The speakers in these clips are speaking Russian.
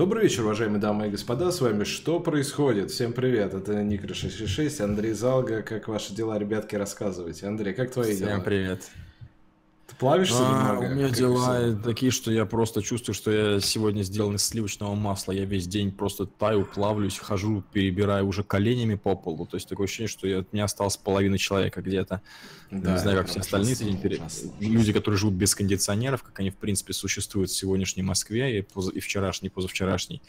Добрый вечер, уважаемые дамы и господа, с вами «Что происходит?» Всем привет, это Никра 666, Андрей Залга, как ваши дела, ребятки, рассказывайте. Андрей, как твои Всем дела? Всем привет. Плавишься а, немного? У меня дела такие, что я просто чувствую, что я сегодня сделан из сливочного масла. Я весь день просто таю, плавлюсь, хожу, перебираю уже коленями по полу. То есть такое ощущение, что я, от меня осталось половина человека где-то. Да, не знаю, как все остальные ужасно, ужасно, ужасно. люди, которые живут без кондиционеров, как они в принципе существуют в сегодняшней Москве и, поза, и вчерашней, и позавчерашней.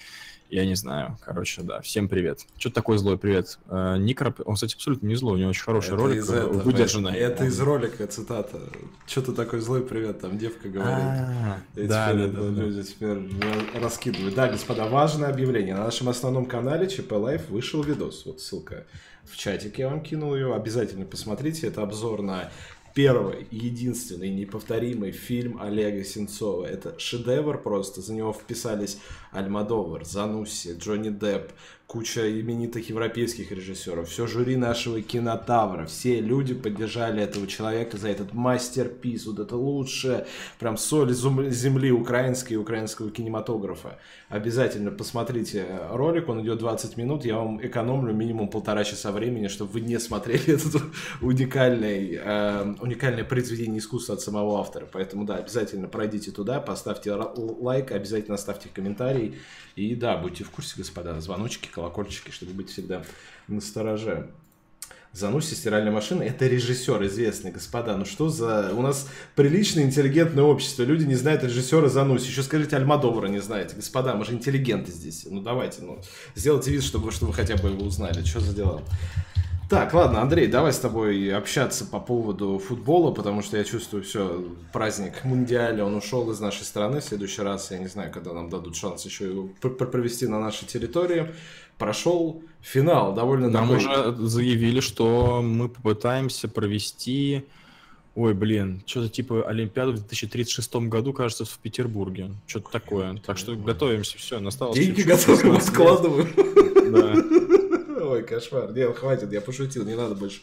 Я не знаю. Короче, да. Всем привет. Что такое злой привет? Э, Никер, он, кстати, абсолютно не злой. У него очень хороший это ролик, из этого, выдержанный. Это из ролика цитата. Что ты такой злой привет? Там девка говорит. А, И да, теперь да, да, люди теперь раскидывают. Да, господа, важное объявление. На нашем основном канале ЧП Live вышел видос. Вот ссылка в чатике я вам кинул ее. Обязательно посмотрите. Это обзор на первый, единственный, неповторимый фильм Олега Сенцова. Это шедевр просто. За него вписались Альмадовар, Занусси, Джонни Депп, куча именитых европейских режиссеров, все жюри нашего кинотавра, все люди поддержали этого человека за этот мастер-пис, вот это лучшее, прям соль земли украинской и украинского кинематографа. Обязательно посмотрите ролик, он идет 20 минут, я вам экономлю минимум полтора часа времени, чтобы вы не смотрели этот уникальный, э, уникальное произведение искусства от самого автора. Поэтому да, обязательно пройдите туда, поставьте лайк, обязательно оставьте комментарий. И да, будьте в курсе, господа, звоночки, колокольчики, чтобы быть всегда на стороже. Зануси стиральная машина это режиссер известный, господа. Ну что за... У нас приличное, интеллигентное общество. Люди не знают режиссера Зануси. Еще скажите, Альмадовара не знаете. Господа, мы же интеллигенты здесь. Ну давайте, ну, сделайте вид, чтобы, чтобы хотя бы его узнали. Что за дела? Так, ладно, Андрей, давай с тобой общаться по поводу футбола, потому что я чувствую, все, праздник Мундиаля, он ушел из нашей страны. В следующий раз, я не знаю, когда нам дадут шанс еще его провести на нашей территории. Прошел финал, довольно Нам такой... уже заявили, что мы попытаемся провести... Ой, блин, что-то типа Олимпиаду в 2036 году, кажется, в Петербурге. Что-то такое. Так что готовимся, все, настало. Деньги готовы, складываем. Да. Ой, кошмар. Нет, хватит, я пошутил, не надо больше.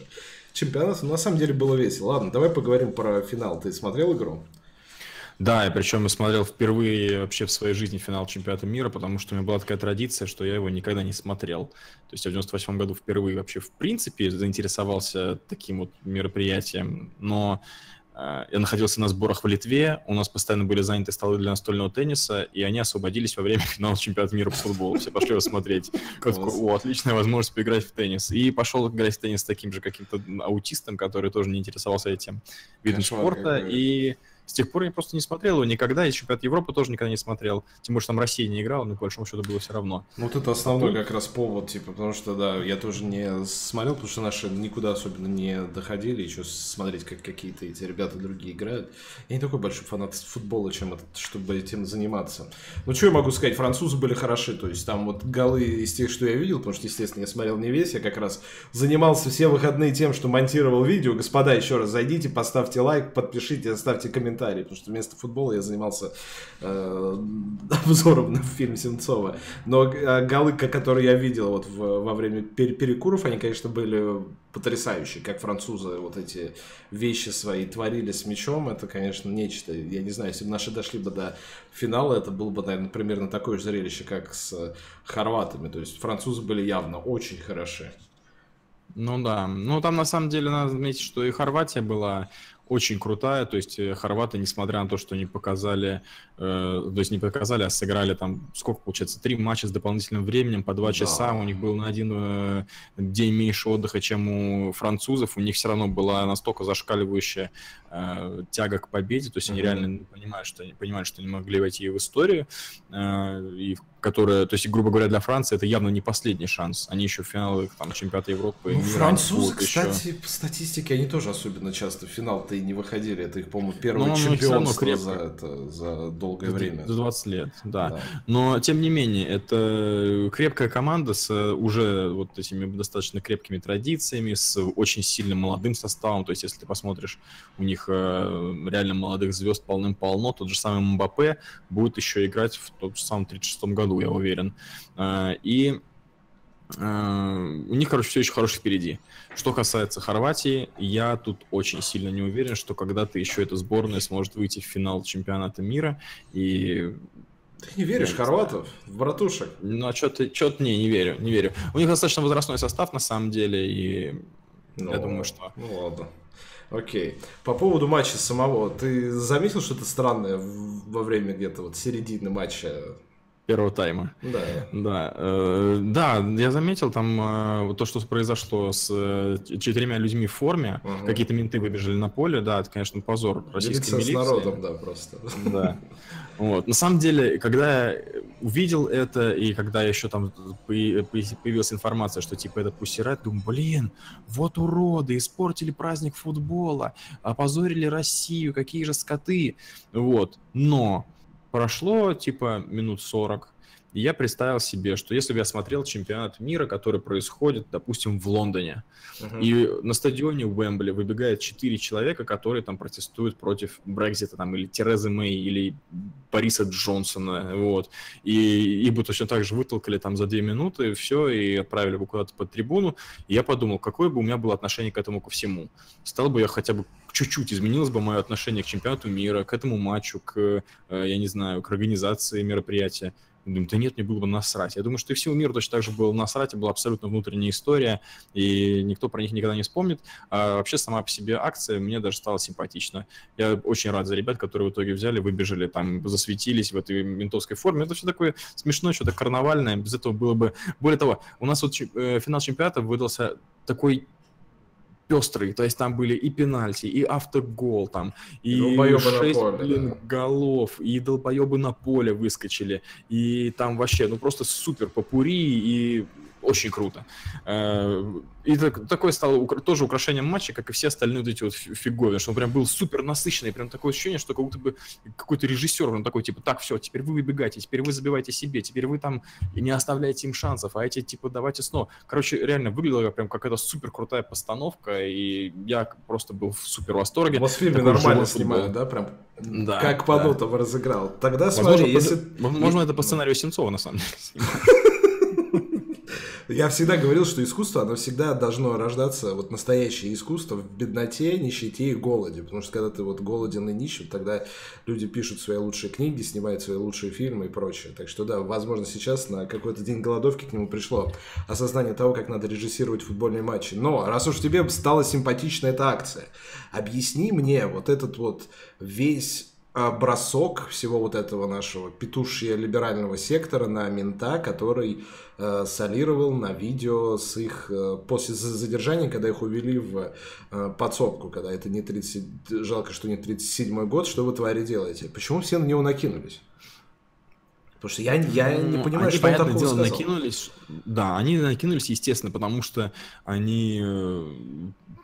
Чемпионат, на самом деле было весело. Ладно, давай поговорим про финал. Ты смотрел игру? Да, и причем я смотрел впервые вообще в своей жизни финал чемпионата мира, потому что у меня была такая традиция, что я его никогда не смотрел. То есть я в 98 году впервые вообще в принципе заинтересовался таким вот мероприятием, но Э, я находился на сборах в Литве, у нас постоянно были заняты столы для настольного тенниса, и они освободились во время финала чемпионата мира по футболу. Все пошли его смотреть. О, отличная возможность поиграть в теннис. И пошел играть в теннис с таким же каким-то аутистом, который тоже не интересовался этим видом спорта. И с тех пор я просто не смотрел его никогда, и чемпионат Европы тоже никогда не смотрел. Тем более, что там Россия не играла, но по большому счету было все равно. Ну, вот это основной как раз повод, типа, потому что, да, я тоже не смотрел, потому что наши никуда особенно не доходили, еще смотреть, как какие-то эти ребята другие играют. Я не такой большой фанат футбола, чем этот, чтобы этим заниматься. Ну, что я могу сказать, французы были хороши, то есть там вот голы из тех, что я видел, потому что, естественно, я смотрел не весь, я как раз занимался все выходные тем, что монтировал видео. Господа, еще раз зайдите, поставьте лайк, подпишите, оставьте комментарий комментарий, потому что вместо футбола я занимался э, обзором на фильм Сенцова. Но э, голы, которые я видел вот в, во время пер перекуров, они, конечно, были потрясающие, как французы вот эти вещи свои творили с мячом, это, конечно, нечто. Я не знаю, если бы наши дошли бы до финала, это было бы, наверное, примерно такое же зрелище, как с хорватами. То есть французы были явно очень хороши. Ну да, ну там на самом деле надо заметить, что и Хорватия была очень крутая, то есть э, хорваты, несмотря на то, что они показали, э, то есть не показали, а сыграли там, сколько получается, три матча с дополнительным временем по два да. часа, у них был на один э, день меньше отдыха, чем у французов, у них все равно была настолько зашкаливающая э, тяга к победе, то есть они mm-hmm. реально понимают, что они понимают, что они могли войти в историю, э, и которая, то есть, грубо говоря, для Франции это явно не последний шанс. Они еще в финалы там, чемпионата Европы. Ну, французы, кстати, еще... по статистике, они тоже особенно часто в финал-то и не выходили. Это их, по-моему, первое ну, чемпионство за, это, за долгое за, время. За 20 лет, да. да. Но, тем не менее, это крепкая команда с уже вот этими достаточно крепкими традициями, с очень сильным молодым составом. То есть, если ты посмотришь, у них э, реально молодых звезд полным-полно. Тот же самый Мбаппе будет еще играть в том же самом 36-м году, я уверен. Э, и э, у них, короче, все еще хорошо впереди. Что касается Хорватии, я тут очень сильно не уверен, что когда-то еще эта сборная сможет выйти в финал чемпионата мира. И Ты не веришь, Хорватов, в братушек? Ну, а что ты, что ты, не, не верю, не верю. У них достаточно возрастной состав, на самом деле, и ну, я думаю, что... Ну, ладно. Окей. По поводу матча самого, ты заметил что-то странное во время где-то вот середины матча? Первого тайма. Да. Да, э, да, я заметил там э, то, что произошло с э, четырьмя людьми в форме. Угу. Какие-то менты выбежали на поле, да, это, конечно, позор российской милиции. с народом, да, просто. Да. Вот. На самом деле, когда я увидел это, и когда еще там появилась информация, что типа это Пусирайт, думаю, блин, вот уроды, испортили праздник футбола, опозорили Россию, какие же скоты. Вот. Но прошло типа минут 40, и я представил себе, что если бы я смотрел чемпионат мира, который происходит, допустим, в Лондоне, uh-huh. и на стадионе Уэмбли выбегает четыре человека, которые там протестуют против Брекзита, там, или Терезы Мэй, или Бориса Джонсона, вот, и их бы точно так же вытолкали там за две минуты, все, и отправили бы куда-то под трибуну, и я подумал, какое бы у меня было отношение к этому ко всему. Стал бы я хотя бы чуть-чуть изменилось бы мое отношение к чемпионату мира, к этому матчу, к, э, я не знаю, к организации мероприятия. Думаю, да нет, мне было бы насрать. Я думаю, что и всему миру точно так же было насрать, это была абсолютно внутренняя история, и никто про них никогда не вспомнит. А вообще сама по себе акция мне даже стала симпатична. Я очень рад за ребят, которые в итоге взяли, выбежали, там, засветились в этой ментовской форме. Это все такое смешное, что-то карнавальное. Без этого было бы... Более того, у нас вот э, финал чемпионата выдался такой пестрый, то есть там были и пенальти, и автогол там, и, и 6 поле, блин, да. голов, и долбоебы на поле выскочили, и там вообще, ну просто супер попури, и очень круто. Э, и так, такое стало тоже украшением матча, как и все остальные вот эти вот фиговины, что он прям был супер насыщенный, прям такое ощущение, что как будто бы какой-то режиссер, он такой, типа, так, все, теперь вы выбегаете, теперь вы забиваете себе, теперь вы там не оставляете им шансов, а эти, типа, давайте снова. Короче, реально выглядело прям какая-то супер крутая постановка, и я просто был в супер восторге. У вас в фильме нормально снимают, да, прям да, как по да. разыграл. Тогда возможно, смотри, если... Возможно, это по сценарию Сенцова, на самом деле, Я всегда говорил, что искусство, оно всегда должно рождаться, вот настоящее искусство в бедноте, нищете и голоде. Потому что когда ты вот голоден и нищим, тогда люди пишут свои лучшие книги, снимают свои лучшие фильмы и прочее. Так что да, возможно, сейчас на какой-то день голодовки к нему пришло осознание того, как надо режиссировать футбольные матчи. Но раз уж тебе стала симпатична эта акция, объясни мне вот этот вот весь бросок всего вот этого нашего петушья либерального сектора на мента, который э, солировал на видео с их э, после задержания, когда их увели в э, подсобку, когда это не 30, жалко, что не 37 год, что вы твари делаете? Почему все на него накинулись? Потому что я, я не понимаю, они, что он такого дело, сказал. накинулись. Да, они накинулись, естественно, потому что они э,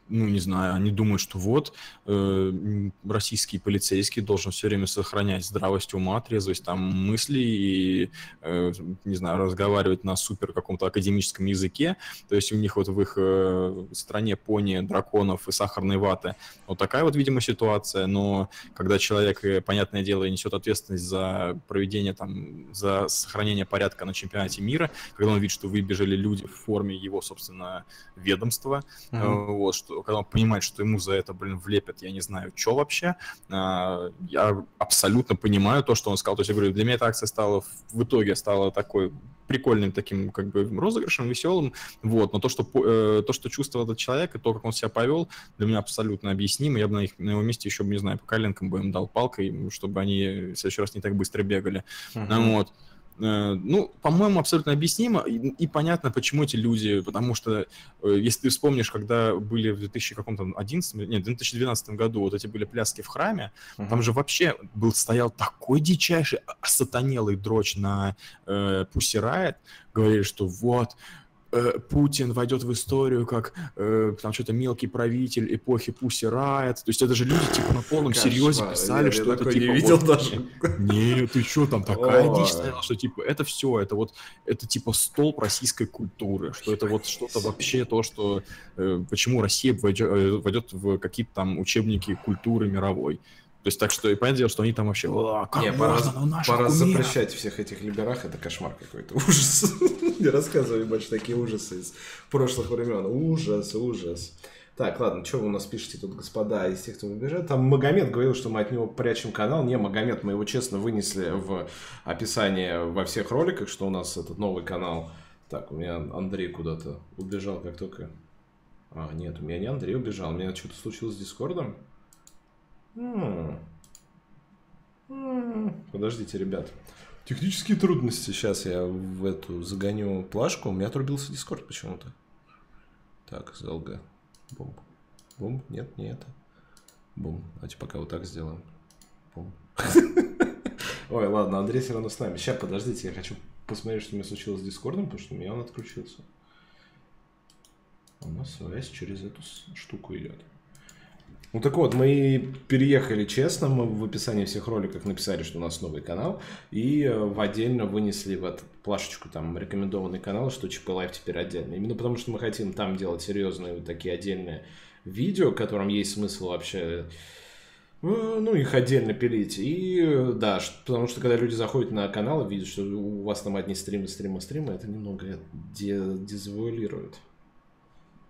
ну, не знаю, они думают, что вот э, российский полицейский должен все время сохранять здравость ума, трезвость там мысли и, э, не знаю, разговаривать на супер каком-то академическом языке. То есть у них вот в их э, стране пони, драконов и сахарной ваты вот такая вот, видимо, ситуация. Но когда человек, э, понятное дело, несет ответственность за проведение там, за сохранение порядка на чемпионате мира, когда он видит, что выбежали люди в форме его, собственно, ведомства, mm-hmm. вот, что когда он понимает, что ему за это, блин, влепят, я не знаю, что вообще, а, я абсолютно понимаю то, что он сказал. То есть я говорю, для меня эта акция стала, в итоге стала такой прикольным таким как бы розыгрышем, веселым, вот, но то, что, э, то, что чувствовал этот человек и то, как он себя повел, для меня абсолютно объяснимо, я бы на, их, на его месте еще, не знаю, по коленкам бы им дал палкой, чтобы они в следующий раз не так быстро бегали, uh-huh. вот, ну, по-моему, абсолютно объяснимо и, и понятно, почему эти люди, потому что, э, если ты вспомнишь, когда были в 2011, нет, в 2012 году вот эти были пляски в храме, uh-huh. там же вообще был, стоял такой дичайший сатанелый дрочь на э, Pussy Riot, говорили, что вот, Э, Путин войдет в историю как э, там что-то мелкий правитель эпохи Пусси Райт. То есть это же люди типа на полном серьезе писали, я, что я это типа... Не видел вот, даже. Не, ты что, там такая дичь стояла, что типа это все, это вот, это типа столб российской культуры, что это вот что-то вообще то, что э, почему Россия войдет, э, войдет в какие-то там учебники культуры мировой. То есть так что и понятное дело, что они там вообще, а, как не, можно, пора, ну, пора запрещать всех этих либерах, это кошмар какой-то, ужас. Не рассказывай больше такие ужасы из прошлых времен, ужас, ужас. Так, ладно, что вы у нас пишете тут, господа, из тех, кто выбежал? Там Магомед говорил, что мы от него прячем канал. Не, Магомед, мы его честно вынесли в описание во всех роликах, что у нас этот новый канал. Так, у меня Андрей куда-то убежал, как только... А, нет, у меня не Андрей убежал, у меня что-то случилось с Дискордом. Подождите, ребят. Технические трудности. Сейчас я в эту загоню плашку. У меня отрубился Дискорд почему-то. Так, ЗЛГ. Бум. Бум. Нет, не это. Бум. Давайте пока вот так сделаем. Бум. Ой, ладно, Андрей все равно с нами. Сейчас, подождите, я хочу посмотреть, что у меня случилось с Дискордом, потому что у меня он отключился. У нас связь через эту штуку идет. Ну так вот, мы переехали честно, мы в описании всех роликов написали, что у нас новый канал, и э, в отдельно вынесли в эту плашечку там рекомендованный канал, что ЧП Лайв теперь отдельно. Именно потому, что мы хотим там делать серьезные вот такие отдельные видео, в котором есть смысл вообще э, ну, их отдельно пилить. И да, потому что когда люди заходят на канал и видят, что у вас там одни стримы, стримы, стримы, это немного дезавуалирует.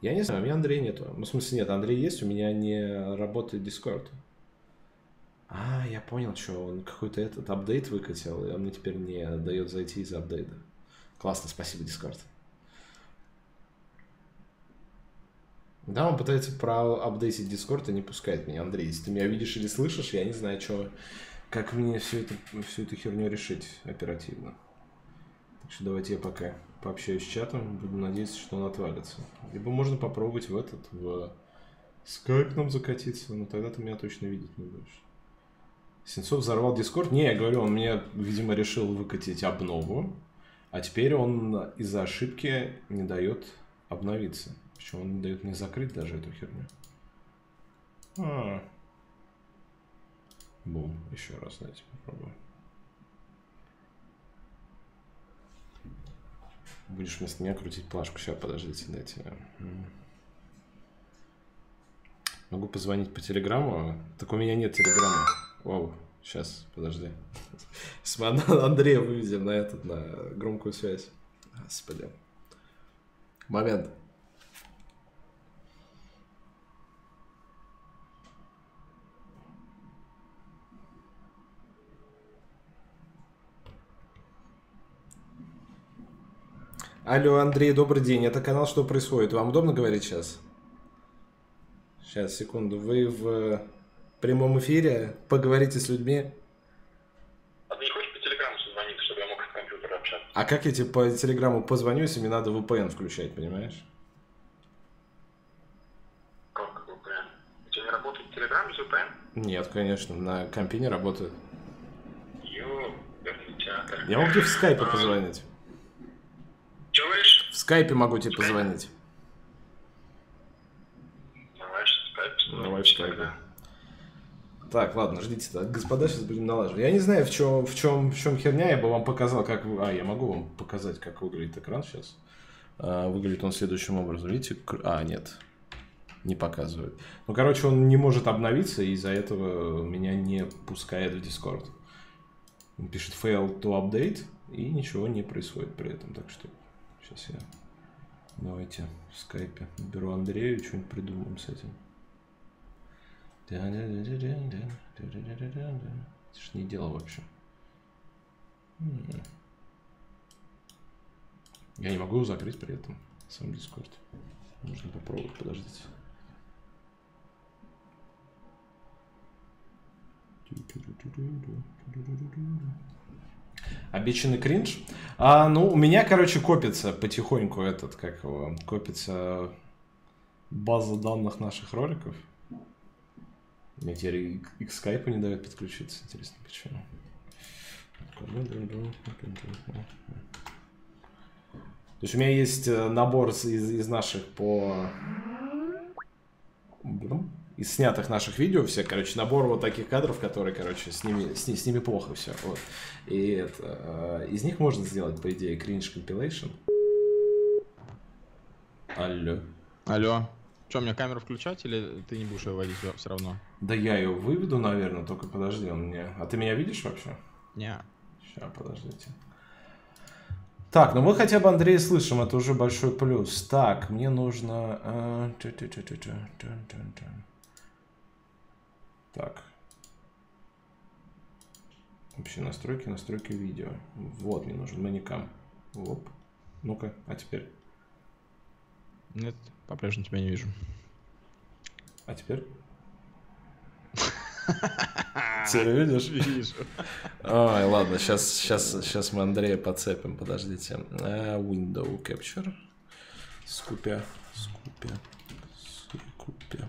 Я не знаю, у меня Андрея нету. Ну, в смысле, нет, Андрей есть, у меня не работает Discord. А, я понял, что он какой-то этот апдейт выкатил, и он мне теперь не дает зайти из апдейта. Классно, спасибо, Discord. Да, он пытается про апдейтить Discord и не пускает меня. Андрей, если ты меня видишь или слышишь, я не знаю, что, как мне всю эту, всю эту херню решить оперативно. Так что давайте я пока пообщаюсь с чатом, буду надеяться, что он отвалится. Либо можно попробовать в этот, в скайп нам закатиться, но тогда ты меня точно видеть не будешь. Сенцов взорвал Дискорд. Не, я говорю, он мне, видимо, решил выкатить обнову, а теперь он из-за ошибки не дает обновиться. Причем он не дает мне закрыть даже эту херню. А. Бум, еще раз, давайте попробуем. Будешь вместо меня крутить плашку. Сейчас, подождите, дайте. Могу позвонить по телеграмму. Так у меня нет телеграммы. Вау, сейчас, подожди. Андрея выведем на этот, на громкую связь. Господи. Момент. Алло, Андрей, добрый день. Это канал «Что происходит?» Вам удобно говорить сейчас? Сейчас, секунду. Вы в прямом эфире? Поговорите с людьми? А ты не хочешь по телеграмму звонить, чтобы я мог с компьютера общаться? А как я тебе по телеграмму позвоню, если мне надо VPN включать, понимаешь? Как VPN? У тебя не работает телеграм без VPN? Нет, конечно, на компе не работает. Ё. Я могу тебе в скайпе а... позвонить. Скайпе могу тебе позвонить. Давай, в скайпе. Давай в скайпе. Так, ладно, ждите, так, господа, сейчас будем налаживать. Я не знаю, в чем, в чем, в чем херня, я бы вам показал, как... А, я могу вам показать, как выглядит экран сейчас. А, выглядит он следующим образом. Видите? А, нет, не показывает. Ну, короче, он не может обновиться, и из-за этого меня не пускает в Discord. Он пишет fail to update, и ничего не происходит при этом, так что Сейчас я... Давайте в скайпе беру Андрея и что-нибудь придумаем с этим. Это ж не дело вообще. Я не могу его закрыть при этом, сам Discord. Нужно попробовать, подождите. Обещанный кринж. А, ну, у меня, короче, копится потихоньку этот, как его, копится база данных наших роликов. Мне теперь и к скайпу не дают подключиться. Интересно, почему. То есть у меня есть э, набор из, из наших по из снятых наших видео все, короче, набор вот таких кадров, которые, короче, с ними, с, с ними плохо все. Вот. И это, э, из них можно сделать, по идее, кринж compilation. Алло. Алло. Что, мне камеру включать или ты не будешь ее вводить все равно? Да я ее выведу, наверное, только подожди, он мне... А ты меня видишь вообще? Не. Сейчас, подождите. Так, ну мы хотя бы Андрея слышим, это уже большой плюс. Так, мне нужно... Так. Вообще настройки, настройки видео. Вот, мне нужен манекам. Оп. Ну-ка, а теперь? Нет, по-прежнему тебя не вижу. А теперь? Теперь видишь? Вижу. Ой, ладно, сейчас, сейчас, сейчас мы Андрея подцепим, подождите. А, window capture. Скупя, скупя, скупя.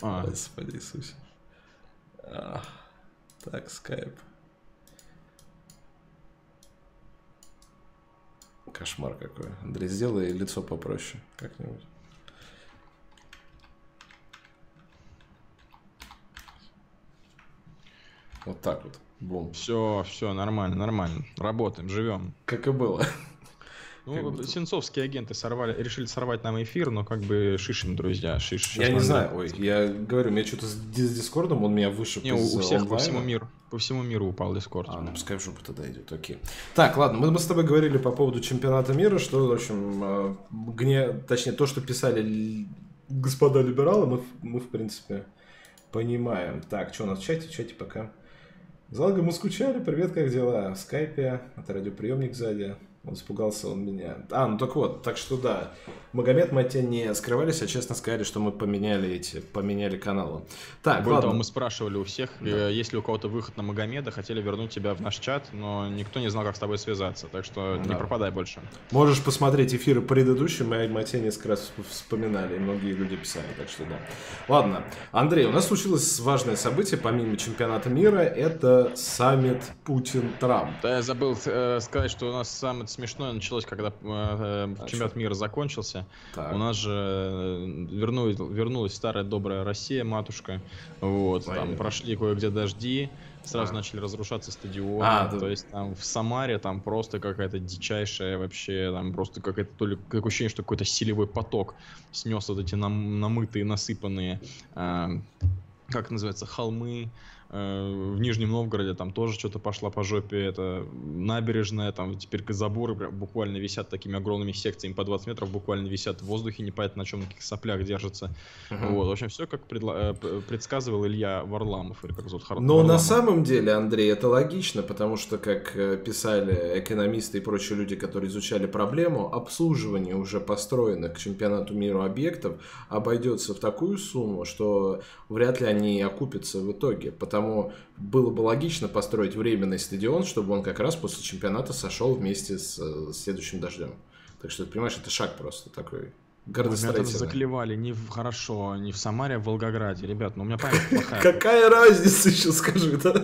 А, Господи Иисусе. А, Так, скайп. Кошмар какой. Андрей, сделай лицо попроще как-нибудь. Вот так вот. Бум. все, все, нормально, нормально. Работаем, живем. Как и было. Ну, будто- сенцовские агенты сорвали, решили сорвать нам эфир, но как бы шишим, друзья, шиш. Я не знаю, ой, я говорю, у меня что-то с, с Дискордом, он меня вышиб Не, у, у всех по онлайна. всему миру, по всему миру упал Дискорд. А, ну пускай в жопу тогда идет, окей. Так, ладно, мы, мы с тобой говорили по поводу чемпионата мира, что, в общем, э, гне... точнее, то, что писали господа либералы, мы, мы, в принципе, понимаем. Так, что у нас в чате? В чате пока. Залга, мы скучали, привет, как дела? В скайпе, это радиоприемник сзади. Он испугался, он меня. А, ну так вот, так что да. Магомед, мы от тебя не скрывались, а честно сказали, что мы поменяли эти, поменяли каналы. Так, Более ладно. того, мы спрашивали у всех, э, есть ли у кого-то выход на Магомеда, хотели вернуть тебя в наш чат, но никто не знал, как с тобой связаться, так что не Да. пропадай больше. Можешь посмотреть эфиры предыдущие, мы о тебе несколько раз всп- вспоминали, и многие люди писали, так что да. Ладно, Андрей, у нас случилось важное событие, помимо чемпионата мира, это саммит Путин-Трамп. Да, я забыл э, сказать, что у нас самое смешное началось, когда э, э, А чемпионат мира закончился. Так. У нас же э, вернулась, вернулась старая добрая Россия, матушка. Вот, Понятно. там прошли кое-где дожди, сразу А. начали разрушаться стадионы. А, да. То есть там в Самаре там просто какая-то дичайшая вообще, там просто какая-то то ли как ощущение, что какой-то силевой поток снес вот эти нам, намытые, насыпанные, а, как называется, холмы. Э, В Нижнем Новгороде там тоже что-то пошла по жопе. Это набережная, там теперь заборы прям буквально висят такими огромными секциями по 20 метров, буквально висят в воздухе, непонятно на чем, на каких соплях держатся. Мгм. Вот, в общем, все как предла- э, предсказывал Илья Варламов, или как зовут Хар- Но на Варламов. самом деле, Андрей, это логично, потому что, как э, писали экономисты и прочие люди, которые изучали проблему, обслуживание уже построенных к чемпионату мира объектов обойдется в такую сумму, что вряд ли они окупятся в итоге. Потому было бы логично построить временный стадион, чтобы он как раз после чемпионата сошел вместе с э, следующим дождем. Так что, ты понимаешь, это шаг просто такой Ой, Меня градостроительный. заклевали не в хорошо, не в Самаре, а в Волгограде. Ребят, ну у меня память плохая. Какая разница еще, скажи, да?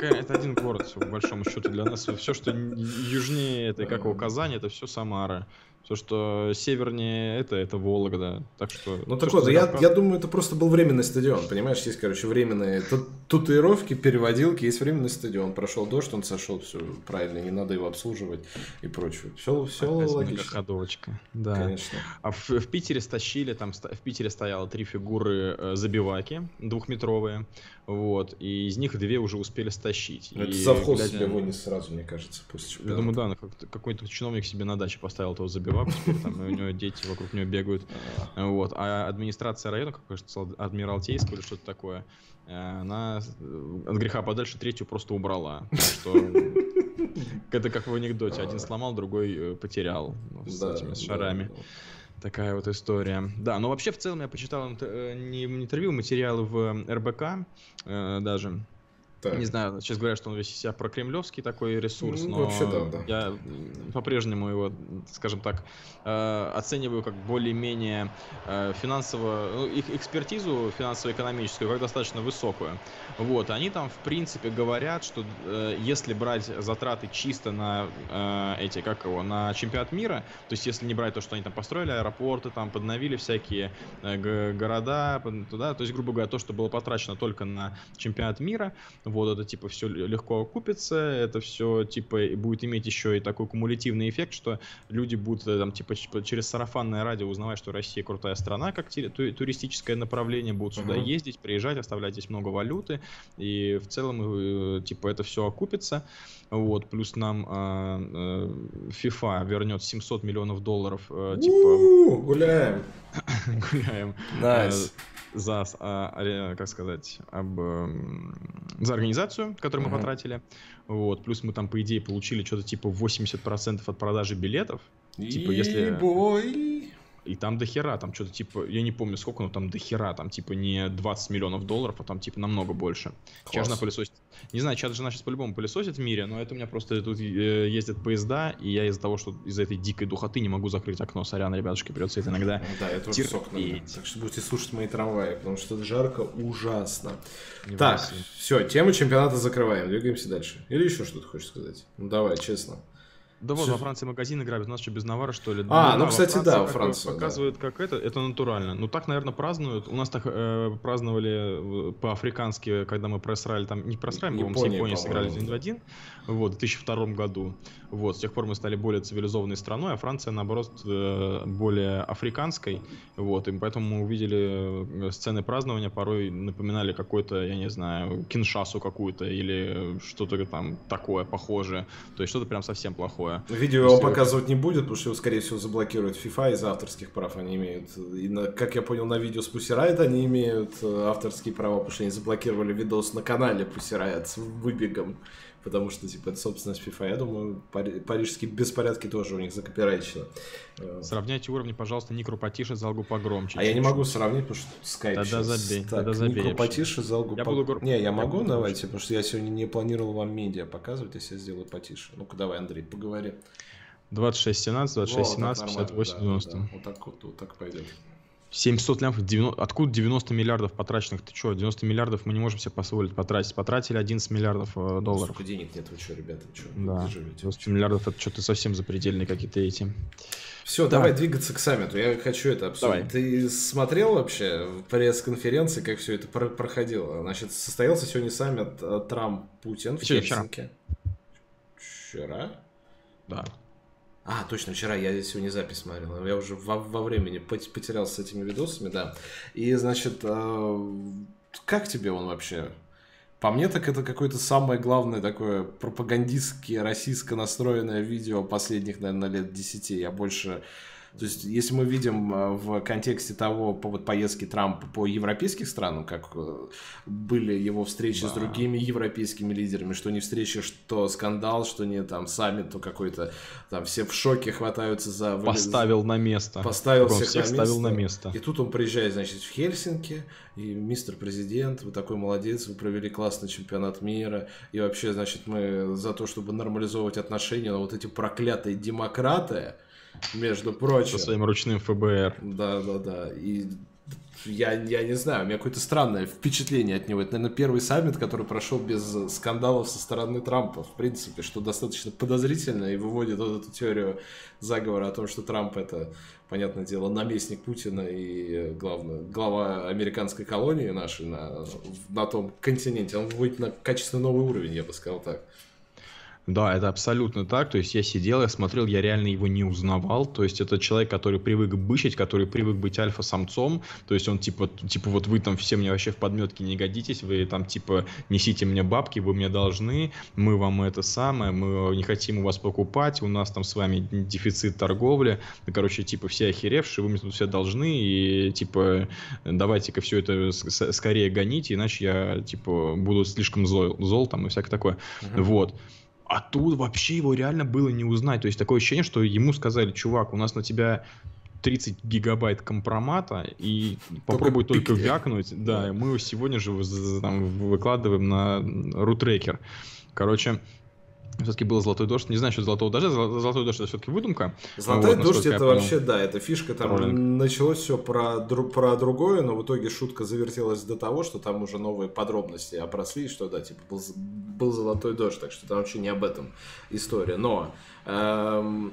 Это один город, по большому счету, для нас. Все, что южнее этой, как его, Казани, это все Самара. Все, что севернее это, это Вологда. Так что... Ну так вот, я, я думаю, это просто был временный стадион, понимаешь, есть, короче, временные тат- татуировки, переводилки, есть временный стадион, прошел дождь, он сошел, все правильно, не надо его обслуживать и прочее. Все, все Опять логично, многоходовочка. Да. конечно. А в, в Питере стащили, там в Питере стояло три фигуры э, забиваки двухметровые, вот, и из них две уже успели стащить. Ну, Это И, завхоз глядя- себе вынес сразу, мне кажется, после Я думаю, да, ну, как- какой-то чиновник себе на даче поставил этого забиваку, теперь там и у него дети вокруг него бегают. А, Вот. А администрация района, как кажется, Адмиралтейского или что-то такое, э, она от греха подальше третью просто убрала. Что это как в анекдоте. Один сломал, другой э, потерял ну, с этими шарами. Такая вот история. Да, но вообще в целом я почитал э, не интервью, материалы в РБК э, даже. Так. Не знаю, сейчас говорят, что он весь из себя прокремлевский такой ресурс, Ну, но вообще да, да. я по-прежнему его, скажем так, э, оцениваю как более-менее э, финансово, ну, их экспертизу финансово-экономическую как достаточно высокую. Вот, они там, в принципе, говорят, что э, если брать затраты чисто на э, эти, как его, на чемпионат мира, то есть если не брать то, что они там построили аэропорты, там подновили всякие э, города, туда, то есть, грубо говоря, то, что было потрачено только на чемпионат мира, вот это типа все легко окупится, это все типа будет иметь еще и такой кумулятивный эффект, что люди будут э, там типа через сарафанное радио узнавать, что Россия крутая страна, как туристическое направление, будут сюда uh-huh. ездить, приезжать, оставлять здесь много валюты, и в целом э, типа это все окупится. Вот, плюс нам э, FIFA вернет 700 миллионов долларов, э, типа... Гуляем. Гуляем. Nice за, а, как сказать, об, за организацию, которую мы потратили. Вот. Плюс мы там, по идее, получили что-то типа 80% от продажи билетов. Типа, если... Бой. И там до хера, там что-то типа, я не помню сколько, но там до хера, там типа не 20 миллионов долларов, а там типа намного больше. Класс. Чья пылесосит. Не знаю, чья жена сейчас по-любому пылесосит в мире, но это у меня просто тут э, ездят поезда, и я из-за того, что из-за этой дикой духоты не могу закрыть окно. Сорян, ребятушки, придется это иногда Да, я тоже терпеть. сок надо. Так что будете слушать мои трамваи, потому что это жарко ужасно. Не так, все, тему чемпионата закрываем, двигаемся дальше. Или еще что-то хочешь сказать? Ну давай, честно. Да вот, во Франции магазины грабят, у нас что, без навара, что ли? А, ну, кстати, Франции, да, во Франции. Показывают, да. как это, это натурально. Ну, так, наверное, празднуют. У нас так э, праздновали э, по-африкански, когда мы просрали, там, не просрали, мы с Японией сыграли один в один, вот, в 2002 году. Вот, с тех пор мы стали более цивилизованной страной, а Франция, наоборот, э, более африканской, вот, и поэтому мы увидели сцены празднования, порой напоминали какой-то, я не знаю, киншасу какую-то или что-то там такое похожее, то есть что-то прям совсем плохое такое. Видео его показывать не будет, потому что его, скорее всего, заблокируют FIFA из авторских прав они имеют. И, на, как я понял, на видео с Pussy Riot они имеют э, авторские права, потому что они заблокировали видос на канале Pussy Riot с выбегом. Потому что, типа, это собственность FIFA. Я думаю, парижские беспорядки тоже у них закопирайчено. Э, Сравняйте уровни, пожалуйста, Никру потише, Залгу погромче. А я не могу сравнить, потому что скайп Тогда сейчас. забей, так, тогда забей. Никру потише, Залгу я буду... Не, я, я могу, буду давайте, потому что я сегодня не планировал вам медиа показывать, если я сделаю потише. Ну-ка, давай, Андрей, поговори. 26, 17, 26, 17, 58, 90. Вот так вот, вот так пойдет. 700 лямов, 90, откуда 90 миллиардов потраченных? Ты что, 90 миллиардов мы не можем себе позволить потратить. Потратили 11 миллиардов э, долларов. Сколько денег нет, вы что, ребята, что? Да, 90 миллиардов это что-то совсем запредельные какие-то эти. Все, да. давай двигаться к саммиту. Я хочу это обсудить. Давай. Ты смотрел вообще в пресс-конференции, как все это про- проходило? Значит, состоялся сегодня саммит э, Трамп-Путин в. Вчера. Вчера? Да. А, точно, вчера я сегодня запись смотрел. Я уже во, во времени потерялся с этими видосами, да. И, значит, э, как тебе он вообще? По мне, так это какое-то самое главное такое пропагандистски российско настроенное видео последних, наверное, лет десяти. Я больше то есть, если мы видим э, в контексте того, по вот поездки Трампа по европейским странам, как э, были его встречи да. с другими европейскими лидерами, что не встречи, что скандал, что не там саммит, то какой-то там все в шоке хватаются за... Поставил на место. Поставил всех, всех на ставил на место. И тут он приезжает, значит, в Хельсинки, и мистер президент, вы такой молодец, вы провели классный чемпионат мира, и вообще, значит, мы за то, чтобы нормализовывать отношения, но вот эти проклятые демократы, между прочим. Со своим ручным ФБР. Да, да, да. И я, я не знаю, у меня какое-то странное впечатление от него. Это, наверное, первый саммит, который прошел без скандалов со стороны Трампа, в принципе, что достаточно подозрительно и выводит вот эту теорию заговора о том, что Трамп это, понятное дело, наместник Путина и, главное, глава американской колонии нашей на, на том континенте. Он выводит на качественно новый уровень, я бы сказал так. Да, это абсолютно так. То есть я сидел, я смотрел, я реально его не узнавал. То есть это человек, который привык бычить, который привык быть альфа-самцом. То есть он типа, типа вот вы там все мне вообще в подметке не годитесь, вы там типа несите мне бабки, вы мне должны, мы вам это самое, мы не хотим у вас покупать, у нас там с вами дефицит торговли. Ну, короче, типа все охеревшие, вы мне тут все должны, и типа давайте-ка все это скорее гоните, иначе я типа буду слишком зол, зол там и всякое такое. Uh-huh. Вот. А тут вообще его реально было не узнать. То есть такое ощущение, что ему сказали, чувак, у нас на тебя 30 гигабайт компромата и попробуй только, только вякнуть. Да, мы его сегодня же там, выкладываем на рутрекер. Короче, все-таки был золотой дождь. Не знаю, что золотого дождя. Золотой дождь это все-таки выдумка. Золотой вот, дождь это вообще, да, это фишка. Там Роллинг. началось все про, про другое, но в итоге шутка завертелась до того, что там уже новые подробности опросли, что да, типа был, был золотой дождь, так что там вообще не об этом история. Но эм,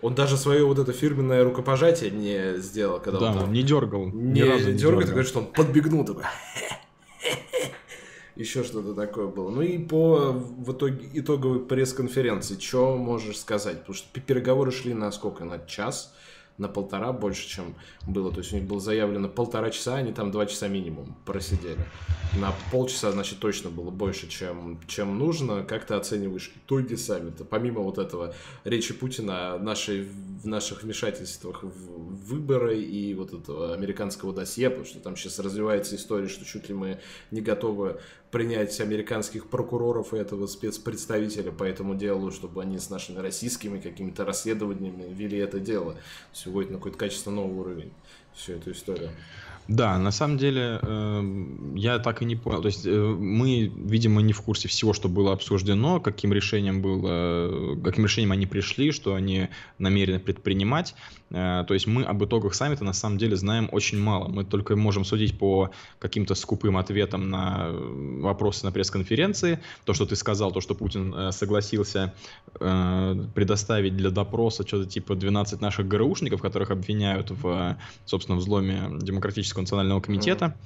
он даже свое вот это фирменное рукопожатие не сделал, когда да, он там не дергал. Не, ни разу не дергал, такой, что он подбегнул такой. Еще что-то такое было. Ну и по в итоге итоговой пресс-конференции, что можешь сказать? Потому что переговоры шли на сколько? На час? На полтора больше, чем было. То есть у них было заявлено полтора часа, они там два часа минимум просидели. На полчаса, значит, точно было больше, чем, чем нужно. Как ты оцениваешь итоги саммита? Помимо вот этого речи Путина нашей, в наших вмешательствах в выборы и вот этого американского досье, потому что там сейчас развивается история, что чуть ли мы не готовы принять американских прокуроров и этого спецпредставителя по этому делу, чтобы они с нашими российскими какими-то расследованиями вели это дело. Все выходит на какой-то качественно новый уровень, всю эту историю. Да, на самом деле э, я так и не понял. То есть э, мы, видимо, не в курсе всего, что было обсуждено, каким решением было, каким решением они пришли, что они намерены предпринимать. Э, то есть мы об итогах саммита на самом деле знаем очень мало. Мы только можем судить по каким-то скупым ответам на вопросы на пресс-конференции. То, что ты сказал, то, что Путин э, согласился э, предоставить для допроса что-то типа 12 наших ГРУшников, которых обвиняют в, собственно, взломе демократического Олимпийского национального комитета.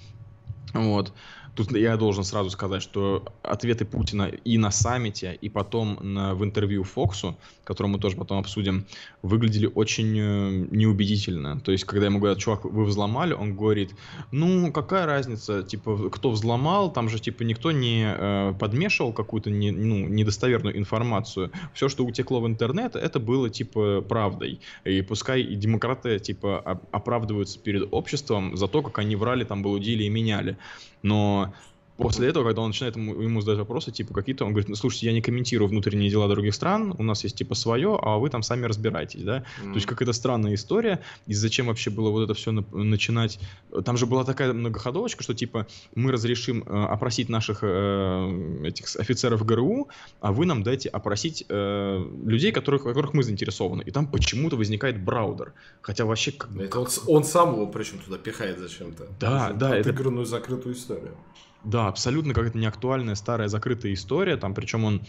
Вот. Тут я должен сразу сказать, что ответы Путина и на саммите, и потом на, в интервью Фоксу, которое мы тоже потом обсудим, выглядели очень э, неубедительно. То есть, когда ему говорят, чувак, вы взломали, он говорит, ну, какая разница, типа, кто взломал, там же, типа, никто не э, подмешивал какую-то не, ну, недостоверную информацию. Все, что утекло в интернет, это было, типа, правдой. И пускай и демократы, типа, оправдываются перед обществом за то, как они врали, там, блудили и меняли. Но После этого, когда он начинает ему, ему задать вопросы, типа какие-то, он говорит, ну слушайте, я не комментирую внутренние дела других стран, у нас есть типа свое, а вы там сами разбирайтесь, да. Mm-hmm. То есть какая-то странная история, и зачем вообще было вот это все на- начинать. Там же была такая многоходовочка, что типа мы разрешим э, опросить наших э, этих офицеров ГРУ, а вы нам дайте опросить э, людей, которых, которых мы заинтересованы. И там почему-то возникает Браудер. Хотя вообще... Как, это он, он сам его причем туда пихает зачем-то. Да, да. Это... Отыгранную закрытую историю. Да, абсолютно какая-то неактуальная, старая, закрытая история. Там, причем он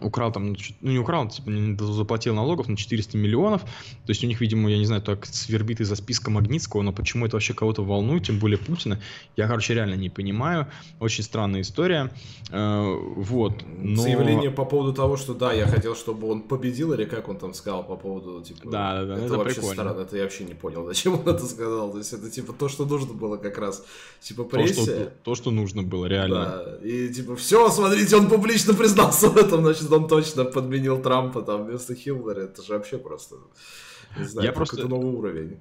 украл там, ну не украл, типа не заплатил налогов на 400 миллионов. То есть у них, видимо, я не знаю, так свербит из-за списка Магнитского, но почему это вообще кого-то волнует, тем более Путина, я, короче, реально не понимаю. Очень странная история. Э, вот. Но... Заявление по поводу того, что да, я хотел, чтобы он победил, или как он там сказал по поводу, типа... Да, да, да, это, это вообще прикольно. странно, это я вообще не понял, зачем он это сказал. То есть это типа то, что нужно было как раз, типа прессе. То, что, то, что нужно было, реально. Да, и типа все, смотрите, он публично признался в этом, значит, он точно подменил Трампа там вместо Хиллари. Это же вообще просто, не знаю, Я просто... это новый уровень.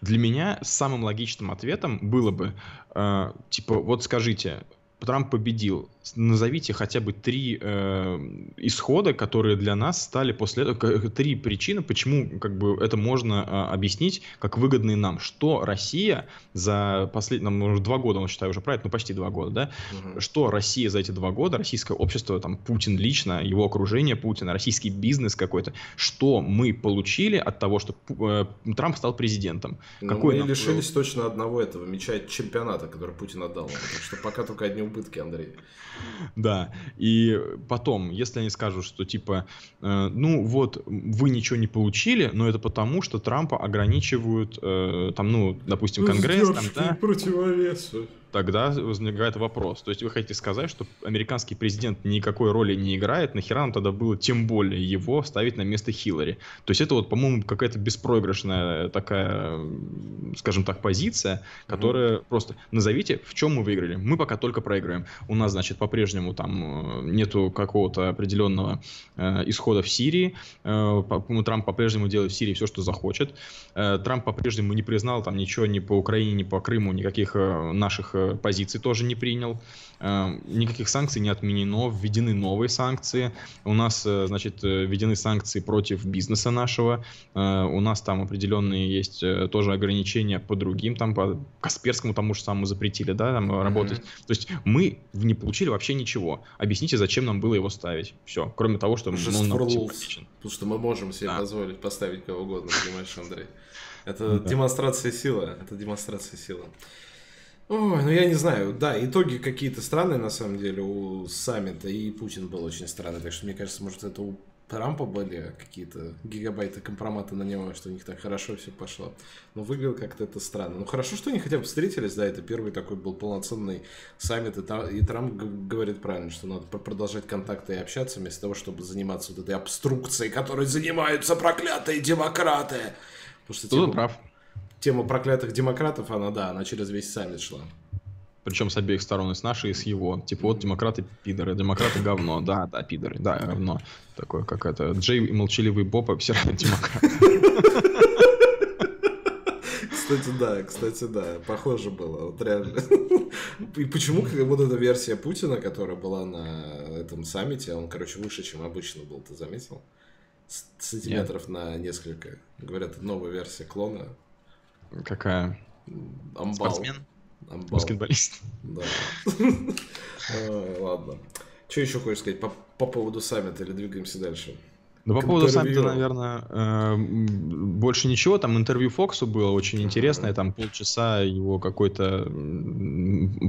Для меня самым логичным ответом было бы, э, типа, вот скажите, Трамп победил. Назовите хотя бы три э, исхода, которые для нас стали после этого, три причины, почему как бы это можно э, объяснить как выгодные нам. Что Россия за последние, ну, уже два года, он считаю уже правильно, ну почти два года, да, угу. что Россия за эти два года, российское общество, там Путин лично, его окружение Путина, российский бизнес какой-то, что мы получили от того, что э, Трамп стал президентом? Ну, Какой мы нам... лишились точно одного этого мяча чемпионата, который Путин отдал. Так что пока только одни убытки, Андрей. Да, и потом, если они скажут, что типа, э, ну вот, вы ничего не получили, но это потому, что Трампа ограничивают, э, там, ну, допустим, Конгресс, там, да? противовесы тогда возникает вопрос. То есть вы хотите сказать, что американский президент никакой роли не играет, нахера нам тогда было тем более его ставить на место Хиллари? То есть это вот, по-моему, какая-то беспроигрышная такая, скажем так, позиция, которая mm-hmm. просто назовите, в чем мы выиграли. Мы пока только проиграем. У нас, значит, по-прежнему там э, нету какого-то определенного э, исхода в Сирии. Э, Трамп по-прежнему делает в Сирии все, что захочет. Э, Трамп по-прежнему не признал там ничего ни по Украине, ни по Крыму, никаких э, наших э, позиций тоже не принял. Э, никаких санкций не отменено, введены новые санкции. У нас, э, значит, э, введены санкции против бизнеса нашего. У нас там определенные есть тоже ограничения по другим, там по Касперскому тому же самому запретили, да, там mm-hmm. работать. То есть мы не получили вообще ничего. Объясните, зачем нам было его ставить. Все, кроме того, что Just он нам симпатичен. Потому что мы можем себе да. позволить поставить кого угодно, понимаешь, Андрей. Это да. демонстрация силы. Это демонстрация силы. Ой, ну я не знаю, да, итоги какие-то странные на самом деле у саммита, и Путин был очень странный, так что мне кажется, может это Трампа были какие-то гигабайты компромата на него, что у них так хорошо все пошло. Но выглядело как-то это странно. Ну хорошо, что они хотя бы встретились, да, это первый такой был полноценный саммит, и, Та- и Трамп говорит правильно, что надо пр- продолжать контакты и общаться, вместо того, чтобы заниматься вот этой обструкцией, которой занимаются проклятые демократы. Потому что Тут тема, прав. Тема проклятых демократов, она, да, она через весь саммит шла. Причем с обеих сторон, и с нашей, и с его. Типа, вот демократы пидоры, демократы говно. Да, да, пидоры, да, говно. Такое как это. Джей и молчаливый Боб обсирают демократы. Кстати, да, кстати, да, похоже было, вот реально. И почему как вот эта версия Путина, которая была на этом саммите, он, короче, выше, чем обычно был, ты заметил? С- Сантиметров на несколько. Говорят, новая версия клона. Какая? Амбал. Спортсмен? Амбал. Баскетболист? Да. Ладно. Что еще хочешь сказать по поводу саммита или двигаемся дальше? Ну, по поводу саммита, наверное, э, больше ничего. Там интервью Фоксу было очень интересное. Там полчаса его какой-то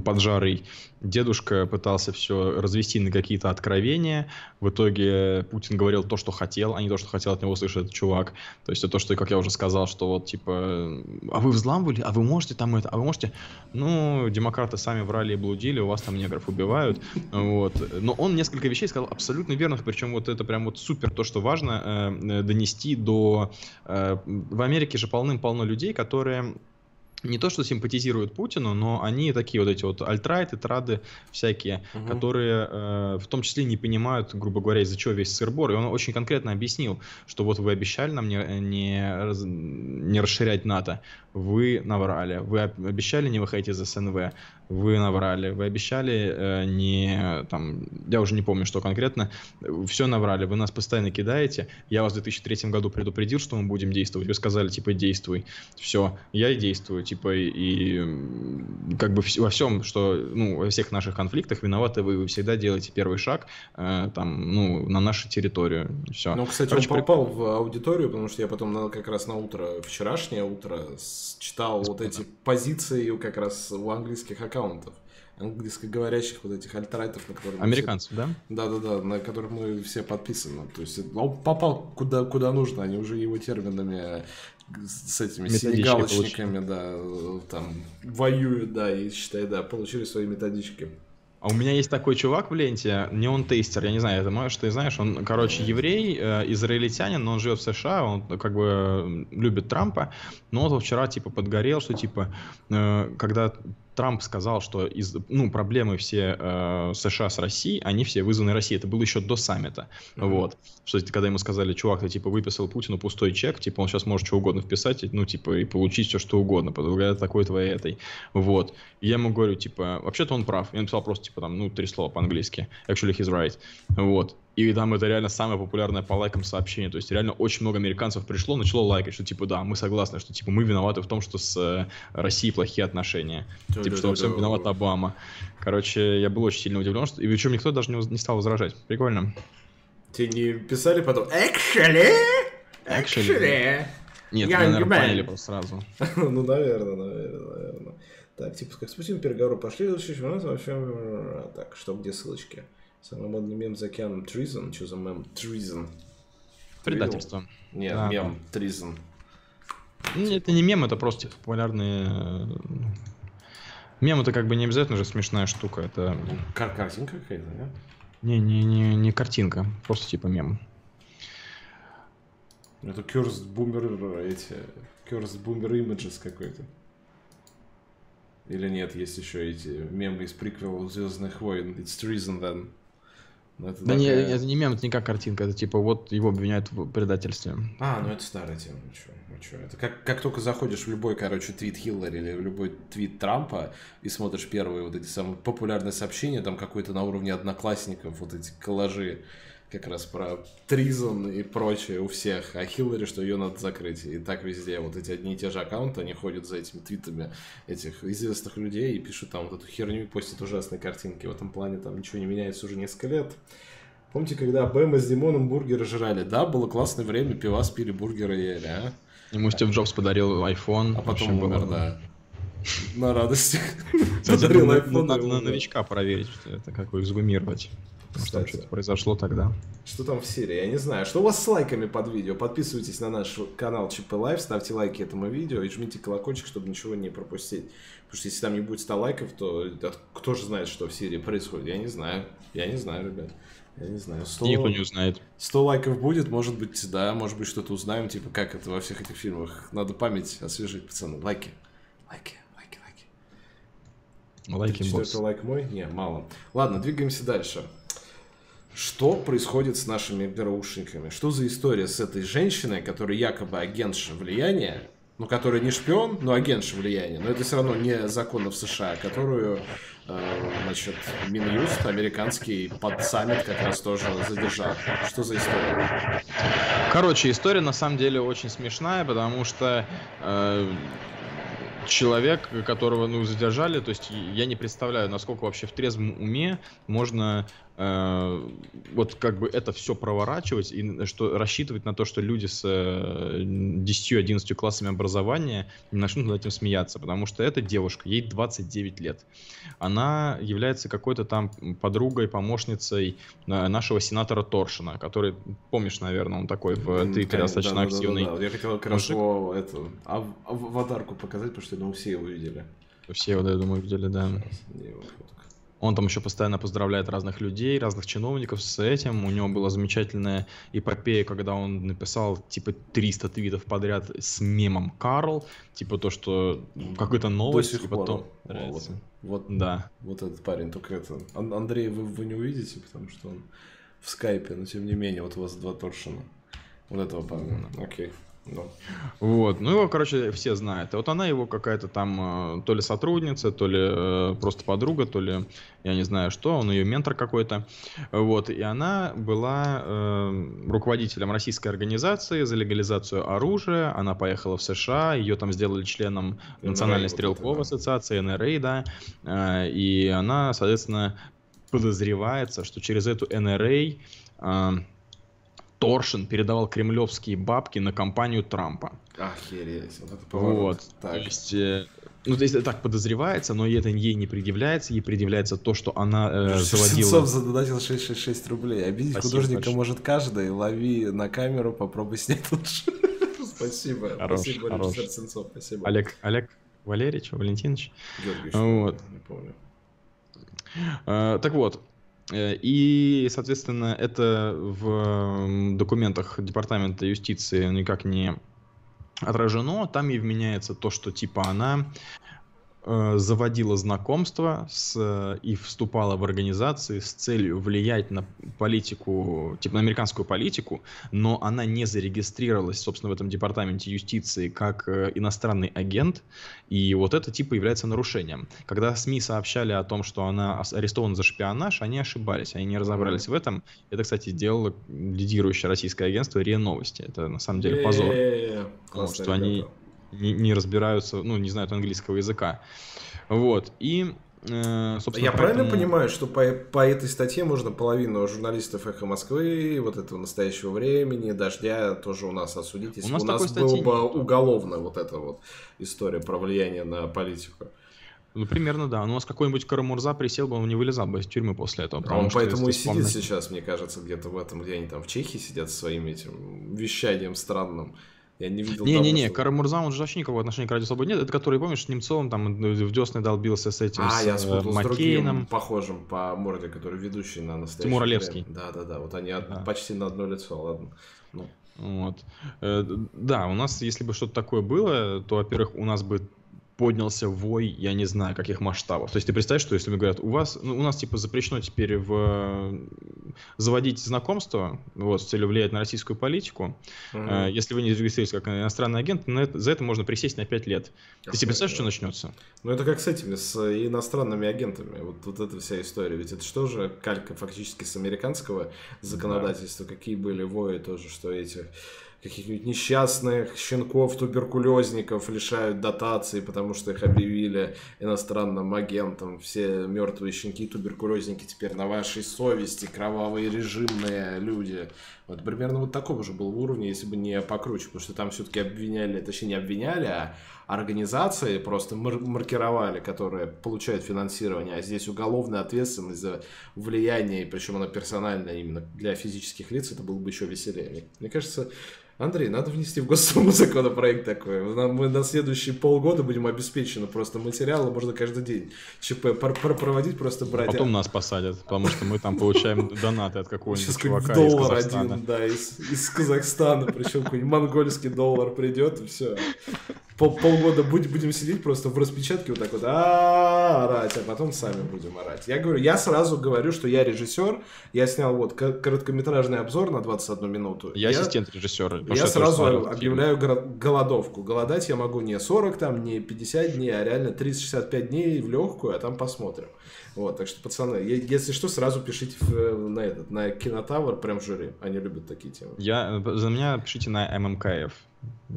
поджарый дедушка пытался все развести на какие-то откровения. В итоге Путин говорил то, что хотел, а не то, что хотел от него услышать этот чувак. То есть это то, что, как я уже сказал, что вот типа, а вы взламывали, а вы можете там это, а вы можете... Ну, демократы сами врали и блудили, у вас там негров убивают. Вот. Но он несколько вещей сказал абсолютно верных, причем вот это прям вот супер то, что важно э, э, донести до... э, в Америке же полным-полно людей, которые не то что симпатизируют Путину, но они такие вот эти вот альтрайты, трады всякие, Мгм. которые э, в том числе не понимают, грубо говоря, из-за чего весь сыр-бор. И он очень конкретно объяснил, что вот вы обещали нам не, не, раз- не расширять НАТО, вы наврали. Вы об- обещали не выходить из СНВ, вы наврали. Вы обещали э, не, там, я уже не помню, что конкретно, все наврали. Вы нас постоянно кидаете. Я вас в 2003 году предупредил, что мы будем действовать. Вы сказали, типа, действуй. Все, я и действую, типа, и как бы во всем, что, ну, во всех наших конфликтах виноваты вы, вы всегда делаете первый шаг, э, там, ну, на нашу территорию. Все. Ну, кстати, Короче, он попал в аудиторию, потому что я потом как раз на утро, вчерашнее утро, с- читал вот эти позиции как раз у английских аккаунтов. Английскоговорящих вот этих альтрайтов, на которые... мы все- Американцев, да? Да-да-да, на которых мы все подписаны. То есть он попал куда, куда нужно, они уже его терминами э, с этими синегалочниками, да, э, там, воюют, да, и, считай, да, получили свои методички. А у меня есть такой чувак в ленте, не он тейстер, я не знаю, это можешь ты знаешь, он, короче, еврей, э, израильтянин, но он живет в США, он как бы э, любит Трампа, но он вот вчера типа подгорел, что типа, э, когда Трамп сказал, что из, ну, проблемы все э, США с Россией, они все вызваны Россией. Это было еще до саммита. Мгм. Вот. Что когда ему сказали, чувак, ты типа выписал Путину пустой чек, типа он сейчас может что угодно вписать, ну, типа, и получить все, что угодно, благодаря такой твоей этой. Вот. И я ему говорю, типа, вообще-то он прав. Я написал просто, типа, там, ну, три слова по-английски. Actually, he's right. Вот. И там это реально самое популярное по лайкам сообщение. То есть реально очень много американцев пришло, начало лайкать, что типа да, мы согласны, что типа мы виноваты в том, что с э, Россией плохие отношения. Типа, что во всем виноват Обама. Короче, я был очень сильно удивлен, что... и причем никто даже не, не стал возражать. Прикольно. Тебе не писали потом Actually? Actually. Нет, мы, наверное, понимаю. поняли просто сразу. Ну, наверное, наверное, наверное. Так, типа, как спустим переговоры пошли, вообще... Так, что, где ссылочки? Самый модный мем за океаном Treason. Что за мем? Treason. Предательство. Нет, Да. мем Treason. Ну, Это не мем, это просто типа, популярные... э, Мем это как бы не обязательно же смешная штука, это Кар картинка какая-то, да? не, не, не, не картинка, просто типа мем. Это Cursed Boomer, эти... Cursed Boomer Images какой-то. Или нет, есть еще эти мемы из приквелов Звездных войн. It's Treason then. Ну, это Да не, такая- это не мем, это не как картинка, это типа вот его обвиняют в предательстве. А, ну это старая тема, ну чё, ну. Это как, как только заходишь в любой, короче, твит Хиллари или в любой твит Трампа и смотришь первые вот эти самые популярные сообщения, там какой-то на уровне одноклассников, вот эти коллажи как раз про Тризон и прочее у всех, а Хиллари, что ее надо закрыть. И так везде вот эти одни и те же аккаунты, они ходят за этими твитами этих известных людей и пишут там вот эту херню и постят ужасные картинки. В этом плане там ничего не меняется уже несколько лет. Помните, когда Бэма с Димоном бургеры жрали? Да, было классное время, пивас пили, бургеры ели, а? Ему Стив Джобс подарил iPhone. А потом было- умер, да. На радости. Кстати, Подарил iPhone, надо на новичка проверить, что это как его эксгумировать. Может, там что-то произошло тогда. Что там в Сирии? Я не знаю. Что у вас с лайками под видео? Подписывайтесь на наш канал ЧП Live, ставьте лайки этому видео и жмите колокольчик, чтобы ничего не пропустить. Потому что если там не будет 100 лайков, то кто же знает, что в Сирии происходит? Я не знаю. Я не знаю, ребят. Я не знаю. 100... Никто не узнает. 100 лайков будет, может быть, да, может быть, что-то узнаем, типа, как это во всех этих фильмах. Надо память освежить, пацаны. Лайки. Лайки, лайки, лайки. Лайки, босс. лайк мой? Не, мало. Ладно, двигаемся дальше. Что происходит с нашими ГРУшниками? Что за история с этой женщиной, которая якобы агентша влияния, ну, которая не шпион, но агентша влияния, но это все равно не законно в США, которую, э, значит, Минюст американский под саммит как раз тоже задержал. Что за история? Короче, история на самом деле очень смешная, потому что э, человек, которого ну, задержали, то есть я не представляю, насколько вообще в трезвом уме можно вот как бы это все проворачивать и что рассчитывать на то, что люди с э, 10-11 классами образования начнут над этим смеяться, потому что эта девушка, ей 29 лет. Она является какой-то там подругой, помощницей э, нашего сенатора Торшина, который, помнишь, наверное, он такой в Твиттере достаточно да, активный. Да, да, да. Я хотел его, эту, ав аватарку показать, потому что ну, все его видели. Все его, да, я думаю, видели, да. Он там еще постоянно поздравляет разных людей, разных чиновников с этим. У него была замечательная эпопея, когда он написал типа 300 твитов подряд с мемом Карл. Типа то, что какая-то новость, и потом... Вот, вот, да. Вот этот парень, только это... Андрей вы, вы не увидите, потому что он в скайпе, но тем не менее, вот у вас два торшина. Вот этого парня. Окей. Ну. Вот, ну его, короче, все знают. И вот она его какая-то там э, то ли сотрудница, то ли э, просто подруга, то ли я не знаю что, он ее ментор какой-то. Вот, и она была э, руководителем российской организации за легализацию оружия. Она поехала в США, ее там сделали членом Национальной NRA, стрелковой вот это, да. ассоциации, НРА, да. Э, и она, соответственно, подозревается, что через эту НРА э, Торшин передавал кремлевские бабки на кампанию Трампа. Охереть. Вот, это вот. Так. То есть, э, ну, то есть это так подозревается, но это ей не предъявляется. Ей предъявляется то, что она э, заводила... Сенцов задонатил 666 рублей. Обидеть Спасибо художника большое. может каждый. Лови на камеру, попробуй снять лучше. Спасибо. Хорош, Спасибо, хорош. Сенцов. Спасибо. Олег, Олег Валерьевич, Валентинович? Георгиевич, вот. не помню. Uh, так вот, и, соответственно, это в документах Департамента юстиции никак не отражено. Там и вменяется то, что типа она Э, заводила знакомства с, э, и вступала в организации с целью влиять на политику, типа на американскую политику, но она не зарегистрировалась, собственно, в этом департаменте юстиции как э, иностранный агент, и вот это типа является нарушением. Когда СМИ сообщали о том, что она арестована за шпионаж, они ошибались, они не разобрались в этом. Это, кстати, сделало лидирующее российское агентство РИА Новости. Это на самом деле позор. Что они не, не разбираются, ну, не знают английского языка. Вот, и э, Собственно, Я поэтому... правильно понимаю, что по, по этой статье можно половину журналистов «Эхо Москвы», вот этого настоящего времени, «Дождя» тоже у нас осудить, если у нас, у нас была бы уголовная вот эта вот история про влияние на политику. Ну, примерно, да. Ну, у нас какой-нибудь Карамурза присел бы, он не вылезал бы из тюрьмы после этого. А он поэтому и сидит сейчас, мне кажется, где-то в этом, где они там в Чехии сидят со своим этим вещанием странным. Я не видел. Не-не-не, Карамурза, он же вообще никакого отношения к Радио Свободе нет. Это который, помнишь, с Немцовым там в Десны долбился с этим, а, с я спутал Маккейном. с другим, похожим по морде, который ведущий на настоящий. Тимур Олевский. Да-да-да, вот они да. почти на одно лицо, ладно. Ну. Вот. Э, да, у нас, если бы что-то такое было, то, во-первых, у нас бы поднялся вой, я не знаю, каких масштабов. То есть ты представляешь, что если мне говорят, у вас, ну, у нас типа запрещено теперь в заводить знакомство, вот, с целью влиять на российскую политику, mm-hmm. если вы не зарегистрировались как иностранный агент, на это, за это можно присесть на 5 лет. Ты себе представляешь, что начнется? Ну это как с этими, с иностранными агентами, вот, вот эта вся история, ведь это что же калька фактически с американского законодательства, да. какие были вои тоже, что этих каких-нибудь несчастных щенков, туберкулезников лишают дотации, потому что их объявили иностранным агентом. Все мертвые щенки, туберкулезники теперь на вашей совести, кровавые режимные люди. Вот примерно вот такого же был уровня, если бы не покруче, потому что там все-таки обвиняли, точнее не обвиняли, а организации просто мар- маркировали, которые получают финансирование, а здесь уголовная ответственность за влияние, причем она персональная именно для физических лиц, это было бы еще веселее. Мне кажется, Андрей, надо внести в Госдуму законопроект такой. Мы на следующие полгода будем обеспечены просто материалы, можно каждый день ЧП проводить, просто брать. Потом нас посадят, потому что мы там получаем донаты от какого-нибудь чувака доллар из один, да, из, из Казахстана, причем какой-нибудь монгольский доллар придет, и все пол, полгода будем, будем сидеть просто в распечатке вот так вот а орать, а потом сами будем орать. Я говорю, я сразу говорю, что я режиссер, я снял вот короткометражный обзор на 21 минуту. Я, ассистент режиссера. Я сразу объявляю голодовку. Голодать я могу не 40 там, не 50 дней, а реально 30-65 дней в легкую, а там посмотрим. Вот, так что, пацаны, если что, сразу пишите на этот, на Кинотавр, прям жюри. Они любят такие темы. Я, за меня пишите на ММКФ.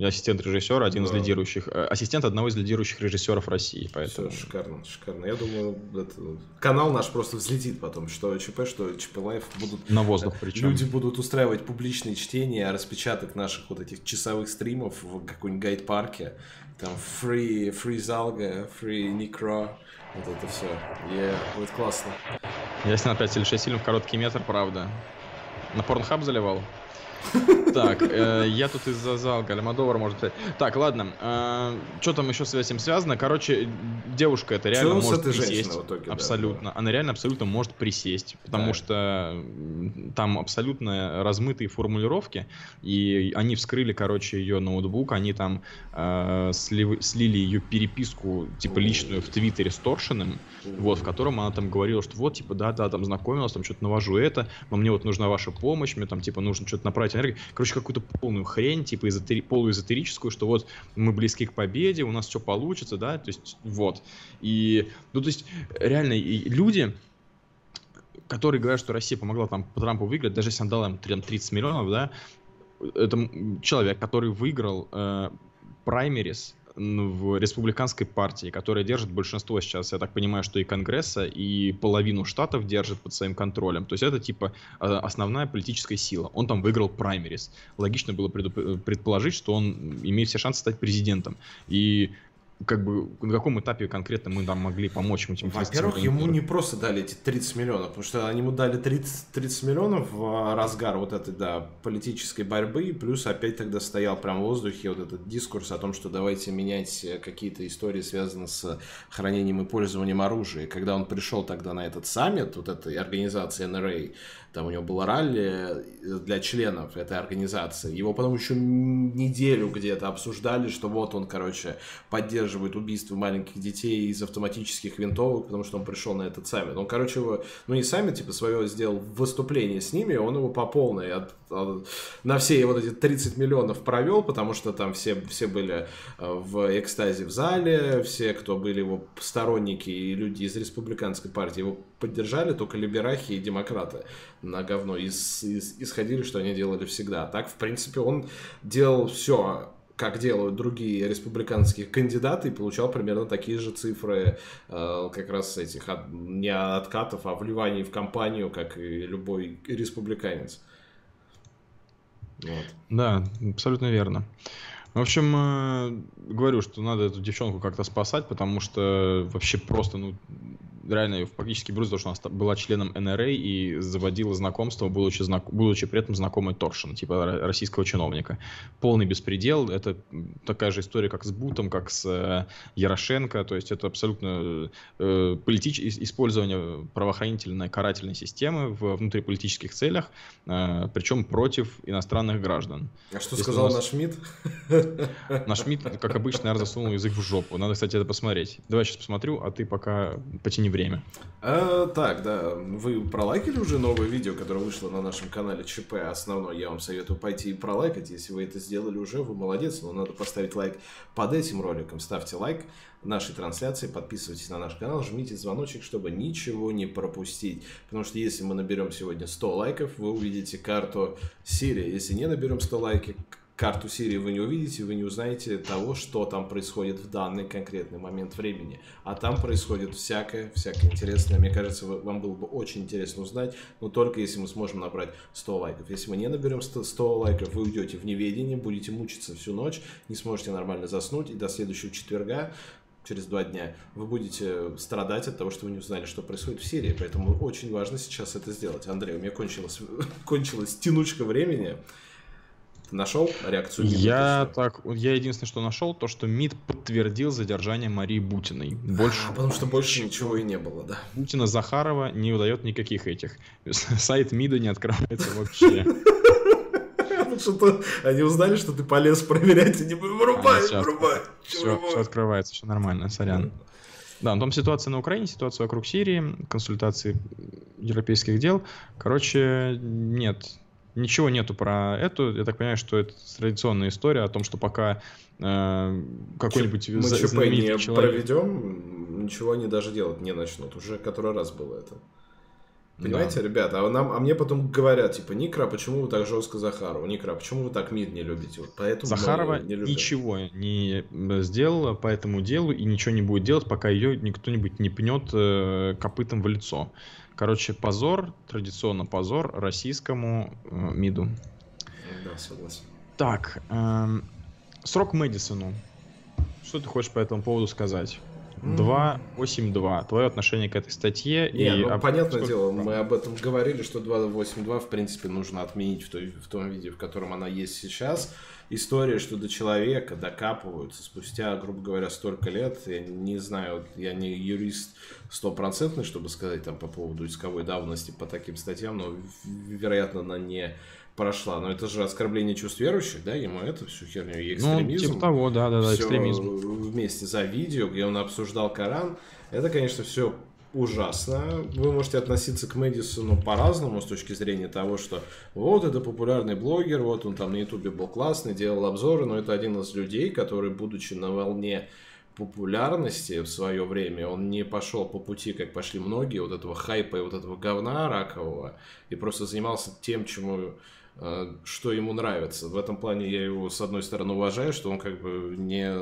Ассистент режиссера, один да. из лидирующих, э, ассистент одного из лидирующих режиссеров России. Поэтому... Все, шикарно, шикарно. Я думаю, это... канал наш просто взлетит потом, что ЧП, что ЧП Live будут... На воздух причем. Люди будут устраивать публичные чтения, распечаток наших вот этих часовых стримов в какой-нибудь Гайд-парке. Там free, free Zalga, free Necro, вот это все. Yeah, будет классно. Я снял 5 или 6 фильмов, короткий метр, правда. На Pornhub заливал? Так, э, я тут из-за зал Альмодовар, может быть. Так, ладно. Э, что там еще с этим связано? Короче, девушка это реально может присесть. Итоге, абсолютно. Да, Она реально абсолютно может присесть, потому да. что там абсолютно размытые формулировки, и они вскрыли, короче, ее ноутбук, они там э, слили ее переписку, типа, личную в Твиттере с Торшиным, вот, в котором она там говорила, что вот, типа, да-да, там знакомилась, там что-то навожу это, но мне вот нужна ваша помощь, мне там, типа, нужно что-то направить энергию. Короче, какую-то полную хрень, типа, эзотери... полуэзотерическую, что вот мы близки к победе, у нас все получится, да, то есть, вот. И, ну, то есть, реально, и люди, которые говорят, что Россия помогла там по Трампу выиграть, даже если он дал им 30 миллионов, да, это человек, который выиграл э, праймерис в республиканской партии, которая держит большинство сейчас, я так понимаю, что и Конгресса, и половину штатов держит под своим контролем. То есть это типа а, основная политическая сила. Он там выиграл праймерис. Логично было предположить, что он имеет все шансы стать президентом. И как бы на каком этапе конкретно мы там могли помочь этим Во-первых, ему не просто дали эти 30 миллионов, потому что они ему дали 30, 30 миллионов в разгар вот этой, да, политической борьбы, и плюс опять тогда стоял прям в воздухе вот этот дискурс о том, что давайте менять какие-то истории, связанные с хранением и пользованием оружия. И когда он пришел тогда на этот саммит, вот этой организации NRA, там у него было ралли для членов этой организации. Его потом еще неделю где-то обсуждали, что вот он, короче, поддерживает убийство маленьких детей из автоматических винтовок, потому что он пришел на этот саммит. Он, короче, его, ну не саммит, типа, свое сделал выступление с ними, он его по полной от, на все вот эти 30 миллионов провел, потому что там все, все были э, в экстазе в зале, все, кто были его сторонники и люди из республиканской партии его поддержали, только либерахи и демократы на говно и, и, исходили, что они делали всегда. Так, в принципе, он делал все как делают другие республиканские кандидаты, и получал примерно такие же цифры э, как раз этих от, не откатов, а вливаний в кампанию, как и любой республиканец. Вот. Да, абсолютно верно. В общем, э, говорю, что надо эту девчонку как-то спасать, потому что вообще просто, ну, реально ее практически бросил, потому что она была членом НРА и заводила знакомство, будучи, знак... будучи при этом знакомой Торшин, типа российского чиновника. Полный беспредел. Это такая же история, как с Бутом, как с э, Ярошенко. То есть это абсолютно э, политич... использование правоохранительной карательной системы в внутриполитических целях, э, причем против иностранных граждан. А что Если сказал нас... наш МИД? Наш МИД, как обычно, наверное, засунул язык в жопу. Надо, кстати, это посмотреть. Давай сейчас посмотрю, а ты пока потяни время. А, так, да. Вы пролайкали уже новое видео, которое вышло на нашем канале ЧП основной? Я вам советую пойти и пролайкать. Если вы это сделали уже, вы молодец. Но надо поставить лайк под этим роликом. Ставьте лайк нашей трансляции, подписывайтесь на наш канал, жмите звоночек, чтобы ничего не пропустить. Потому что если мы наберем сегодня 100 лайков, вы увидите карту Сирии. Если не наберем 100 лайков, карту Сирии вы не увидите, вы не узнаете того, что там происходит в данный конкретный момент времени. А там происходит всякое, всякое интересное. Мне кажется, вам было бы очень интересно узнать, но только если мы сможем набрать 100 лайков. Если мы не наберем 100, 100 лайков, вы уйдете в неведение, будете мучиться всю ночь, не сможете нормально заснуть, и до следующего четверга через два дня, вы будете страдать от того, что вы не узнали, что происходит в Сирии. Поэтому очень важно сейчас это сделать. Андрей, у меня кончилась, кончилась тянучка времени. Ты нашел реакцию МИДа? Я так, я единственное, что нашел, то, что МИД подтвердил задержание Марии Бутиной. Больше, а, потому что больше ничего и не было, да. Бутина Захарова не удает никаких этих. Сайт МИДа не открывается вообще. Что-то они узнали, что ты полез проверять, и не вырубай, вырубай. Все, все открывается, все нормально, сорян. Да, но там ситуация на Украине, ситуация вокруг Сирии, консультации европейских дел. Короче, нет, Ничего нету про эту. Я так понимаю, что это традиционная история о том, что пока э, какой-нибудь Мы за, ЧП не человек... проведем, ничего они даже делать не начнут. Уже который раз было это. Понимаете, да. ребята, а, нам, а мне потом говорят, типа, Никра, почему вы так жестко Захарову? Никра, почему вы так МИД не любите? Вот поэтому Захарова не ничего не сделала по этому делу и ничего не будет делать, пока ее никто-нибудь не пнет э, копытом в лицо. Короче, позор, традиционно позор российскому э, МИДу. Да, согласен. Так, э, срок Мэдисону. Что ты хочешь по этому поводу сказать? 282. Твое отношение к этой статье. Не, и ну, об... понятное Сколько... дело, мы об этом говорили, что 282 в принципе нужно отменить в, той, в том виде, в котором она есть сейчас. История, что до человека докапываются спустя, грубо говоря, столько лет. Я не знаю, я не юрист стопроцентный, чтобы сказать там по поводу исковой давности по таким статьям, но, вероятно, она не прошла. Но это же оскорбление чувств верующих, да, ему это всю херню и экстремизм. Ну, типа того, да, да, да, экстремизм. вместе за видео, где он обсуждал Коран. Это, конечно, все ужасно. Вы можете относиться к Мэдисону по-разному с точки зрения того, что вот это популярный блогер, вот он там на ютубе был классный, делал обзоры, но это один из людей, который, будучи на волне популярности в свое время, он не пошел по пути, как пошли многие, вот этого хайпа и вот этого говна ракового, и просто занимался тем, чему Э, что ему нравится. В этом плане я его, с одной стороны, уважаю, что он как бы не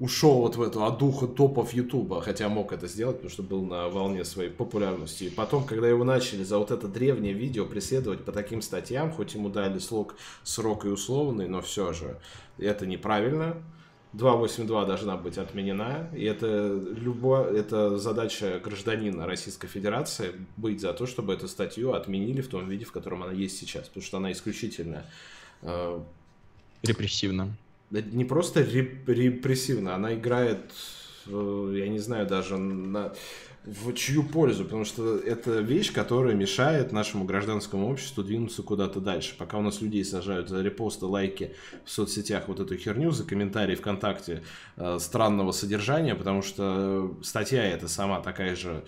ушел вот в эту духа топов Ютуба, хотя мог это сделать, потому что был на волне своей популярности. И потом, когда его начали за вот это древнее видео преследовать по таким статьям, хоть ему дали срок, срок и условный, но все же это неправильно. 282 должна быть отменена, и это, любо, это задача гражданина Российской Федерации быть за то, чтобы эту статью отменили в том виде, в котором она есть сейчас, потому что она исключительно... Э, репрессивна. Не просто реп, репрессивна, она играет, э, я не знаю, даже на в чью пользу, потому что это вещь, которая мешает нашему гражданскому обществу двинуться куда-то дальше. Пока у нас людей сажают за репосты, лайки в соцсетях, вот эту херню, за комментарии ВКонтакте э, странного содержания, потому что статья эта сама такая же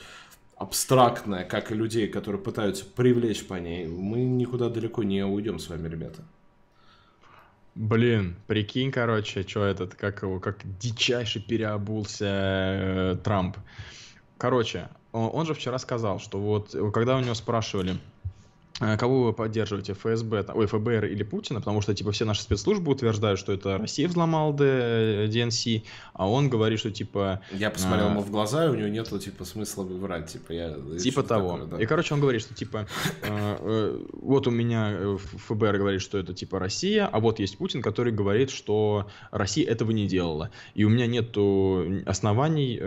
абстрактная, как и людей, которые пытаются привлечь по ней, мы никуда далеко не уйдем с вами, ребята. Блин, прикинь, короче, что этот, как его, как дичайше переобулся э, Трамп. Короче, он же вчера сказал, что вот когда у него спрашивали, Э, кого вы поддерживаете, ФСБ, ой, ФБР или Путина, потому что, типа, все наши спецслужбы утверждают, что это Россия взломал ДНС, а он говорит, что, типа... Я посмотрел а... ему в глаза, и у него нету, типа, смысла выбирать, типа, я... Типа того. Такое, да. И, короче, он говорит, что, типа, э, э, вот у меня ФБР говорит, что это, типа, Россия, а вот есть Путин, который говорит, что Россия этого не делала. И у меня нету оснований,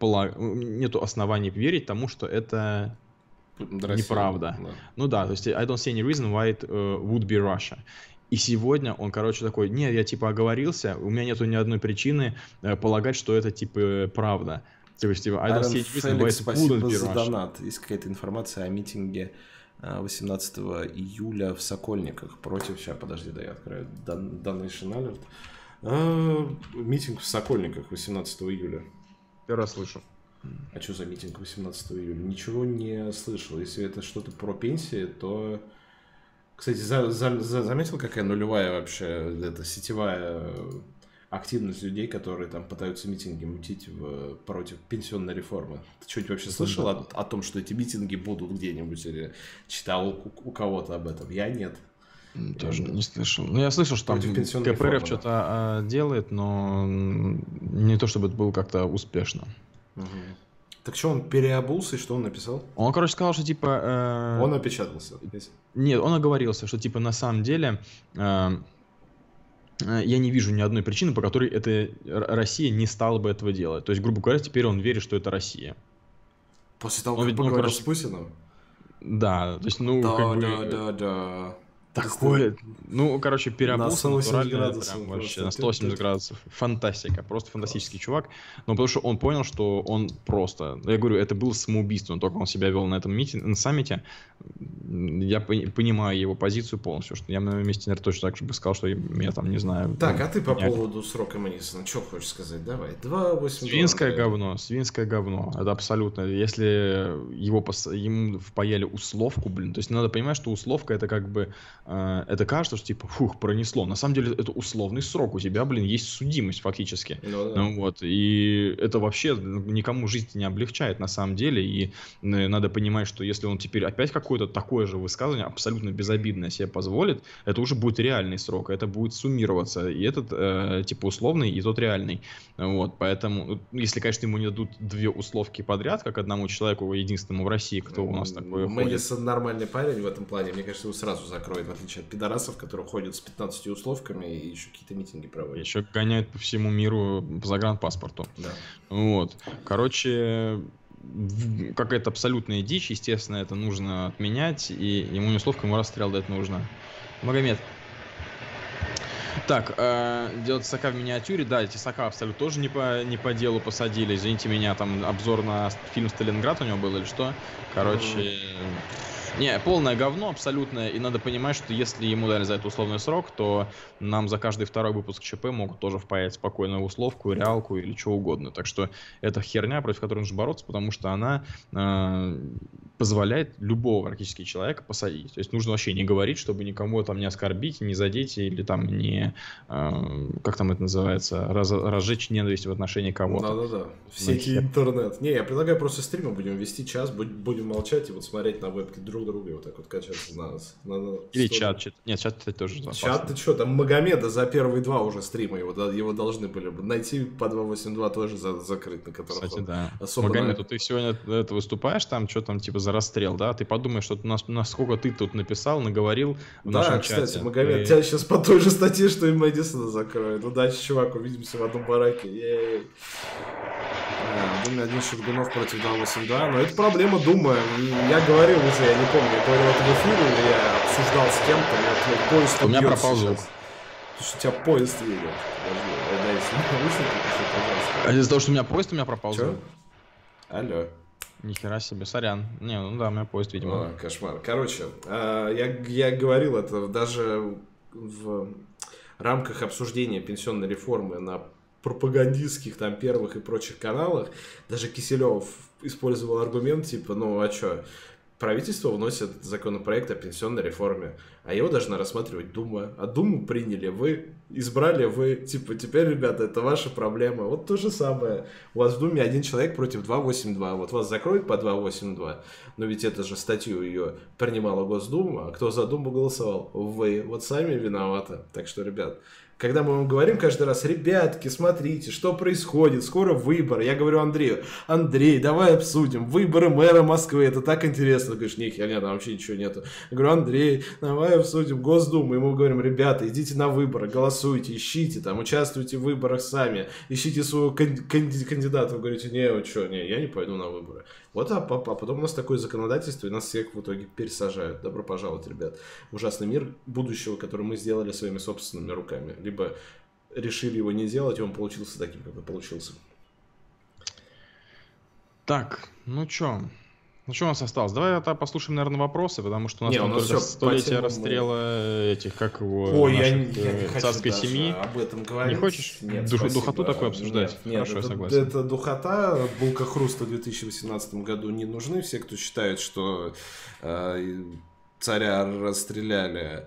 нету оснований верить тому, что это Россия, неправда. Да. Ну да, то есть I don't see any reason why it uh, would be Russia. И сегодня он, короче, такой, нет, я типа оговорился, у меня нету ни одной причины э, полагать, что это типа правда. То есть, типа, I don't see any reason why it wouldn't be Russia. донат. Есть какая-то информация о митинге 18 э, июля в Сокольниках против... Сейчас, подожди, да я открою Donation Alert. А, митинг в Сокольниках 18 июля. Первый раз слышу. А что за митинг 18 июля? Ничего не слышал. Если это что-то про пенсии, то... Кстати, за, за, за, заметил, какая нулевая вообще это сетевая активность людей, которые там пытаются митинги мутить в, против пенсионной реформы. Ты что-нибудь вообще слышал о, о том, что эти митинги будут где-нибудь или читал у, у кого-то об этом? Я нет. Тоже не слышал. Ну, я слышал, что там КПРФ что-то а, делает, но не то чтобы это было как-то успешно. Так что, он переобулся и что он написал? Он, короче, сказал, что типа... э, Он опечатался. Нет, он оговорился, что типа на самом деле э, э, я не вижу ни одной причины, по которой это Россия не стала бы этого делать. То есть, грубо говоря, теперь он верит, что это Россия. После того, Он как ведь, ну, поговорил короче, с Путиным? Да, то есть, ну, Да, как бы... да, да, да. Такое, ну, короче, переобулся 180 натурально, градусов прям просто. вообще, на 180 градусов. Фантастика, просто фантастический чувак. Но потому что он понял, что он просто... Я говорю, это было самоубийство, только он себя вел на этом митинге, на саммите. Я пони- понимаю его позицию полностью, что я на его месте, наверное, точно так же бы сказал, что я там, не знаю... Так, ну, а ты по меня- поводу срока Манисона, что хочешь сказать? Давай, 2,8 Свинское говно, свинское говно. Это абсолютно. Если его пос- ему впаяли условку, блин, то есть надо понимать, что условка это как бы э, это кажется, что типа фух пронесло. На самом деле это условный срок. У тебя, блин, есть судимость фактически. Ну да. Ну вот, и это вообще никому жизнь не облегчает на самом деле, и э, надо понимать, что если он теперь опять какое-то такое же высказывание, абсолютно безобидное себе позволит, это уже будет реальный срок, это будет суммироваться, и этот э, типа условный, и тот реальный. Вот, поэтому, ну, если, конечно, ему не дадут две условки подряд, как одному человеку, единственному в России, кто у нас ходит. Мэдисон нормальный парень в этом плане. Мне кажется, его сразу закроют, в отличие от пидорасов, которые ходят с 15 условками и еще какие-то митинги проводят. Еще гоняют по всему миру по загранпаспорту. Да. Вот. Короче, какая-то абсолютная дичь, естественно, это нужно отменять, и ему не условка, ему расстрел дать нужно. Магомед. Так, э, делать тесака в миниатюре, да, тесака абсолютно тоже не по, не по делу посадили, извините меня, там обзор на фильм «Сталинград» у него был или что? Короче, не, полное говно абсолютно, и надо понимать, что если ему дали за это условный срок, то нам за каждый второй выпуск ЧП могут тоже впаять спокойную условку, реалку или что угодно. Так что это херня, против которой нужно бороться, потому что она э, позволяет любого практически человека посадить. То есть нужно вообще не говорить, чтобы никому там не оскорбить, не задеть или там не, э, как там это называется, раз- разжечь ненависть в отношении кого-то. Да-да-да. В сети интернет. Не, я предлагаю просто стримы будем вести час, будем молчать и вот смотреть на вебки друг друга и вот так вот качаться на нас. на- на Или сторону. чат, чат. Нет, чат, кстати, тоже Чат, опасно. ты что, там Магомеда за первые два уже стрима его, его должны были бы найти по 282 тоже за, закрыть, на которых Кстати, он да. особо Магомед, на- ты сегодня это выступаешь там, что там, типа, за расстрел, да? Ты подумаешь, что нас, насколько ты тут написал, наговорил в Да, нашем кстати, чате. Магомед, И- тебя сейчас по той же статье, что и Мэдисона закроют. Удачи, чувак, увидимся в одном бараке. Ей. Думе один Шургунов против 282. Но это проблема Думы. Я говорил уже, я не помню, я говорил это в эфире, или я обсуждал с кем-то, меня твой поезд У меня пропал звук. Потому что у тебя поезд едет. Подожди, дай себе наушники, пиши, А пожалуйста. из-за того, что у меня поезд, у меня пропал Чё? звук. Алло. Нихера себе, сорян. Не, ну да, у меня поезд, видимо. О, кошмар. Короче, а, я, я говорил это даже в рамках обсуждения пенсионной реформы на пропагандистских там первых и прочих каналах, даже Киселев использовал аргумент типа, ну а чё, правительство вносит законопроект о пенсионной реформе, а его должна рассматривать Дума. А Думу приняли вы, избрали вы, типа, теперь, ребята, это ваша проблема. Вот то же самое. У вас в Думе один человек против 282. Вот вас закроют по 282, но ведь это же статью ее принимала Госдума, а кто за Думу голосовал? Вы. Вот сами виноваты. Так что, ребят, когда мы вам говорим каждый раз, ребятки, смотрите, что происходит, скоро выборы. Я говорю Андрею, Андрей, давай обсудим, выборы мэра Москвы, это так интересно. Ты говоришь, нет, нет, там вообще ничего нету. Я говорю, Андрей, давай обсудим Госдуму. И мы говорим, ребята, идите на выборы, голосуйте, ищите там, участвуйте в выборах сами, ищите своего кан- кан- кандидата. Вы говорите, не, вы что, не, я не пойду на выборы. Вот, а, а потом у нас такое законодательство, и нас всех в итоге пересажают. Добро пожаловать, ребят. ужасный мир будущего, который мы сделали своими собственными руками. Либо решили его не делать, и он получился таким, как он получился. Так, ну чё? Ну что у нас осталось? Давай тогда послушаем, наверное, вопросы, потому что у нас Не, там у нас только столетие темам мы- расстрела этих, как его, Ой, я, наших, не- я не э, хочу царской семьи. об этом говорить. хочешь Нет, спасибо. духоту такую обсуждать? Нет, нет, Хорошо, я это, согласен. это духота. Булка хруста в 2018 году не нужны. Все, кто считает, что э, царя расстреляли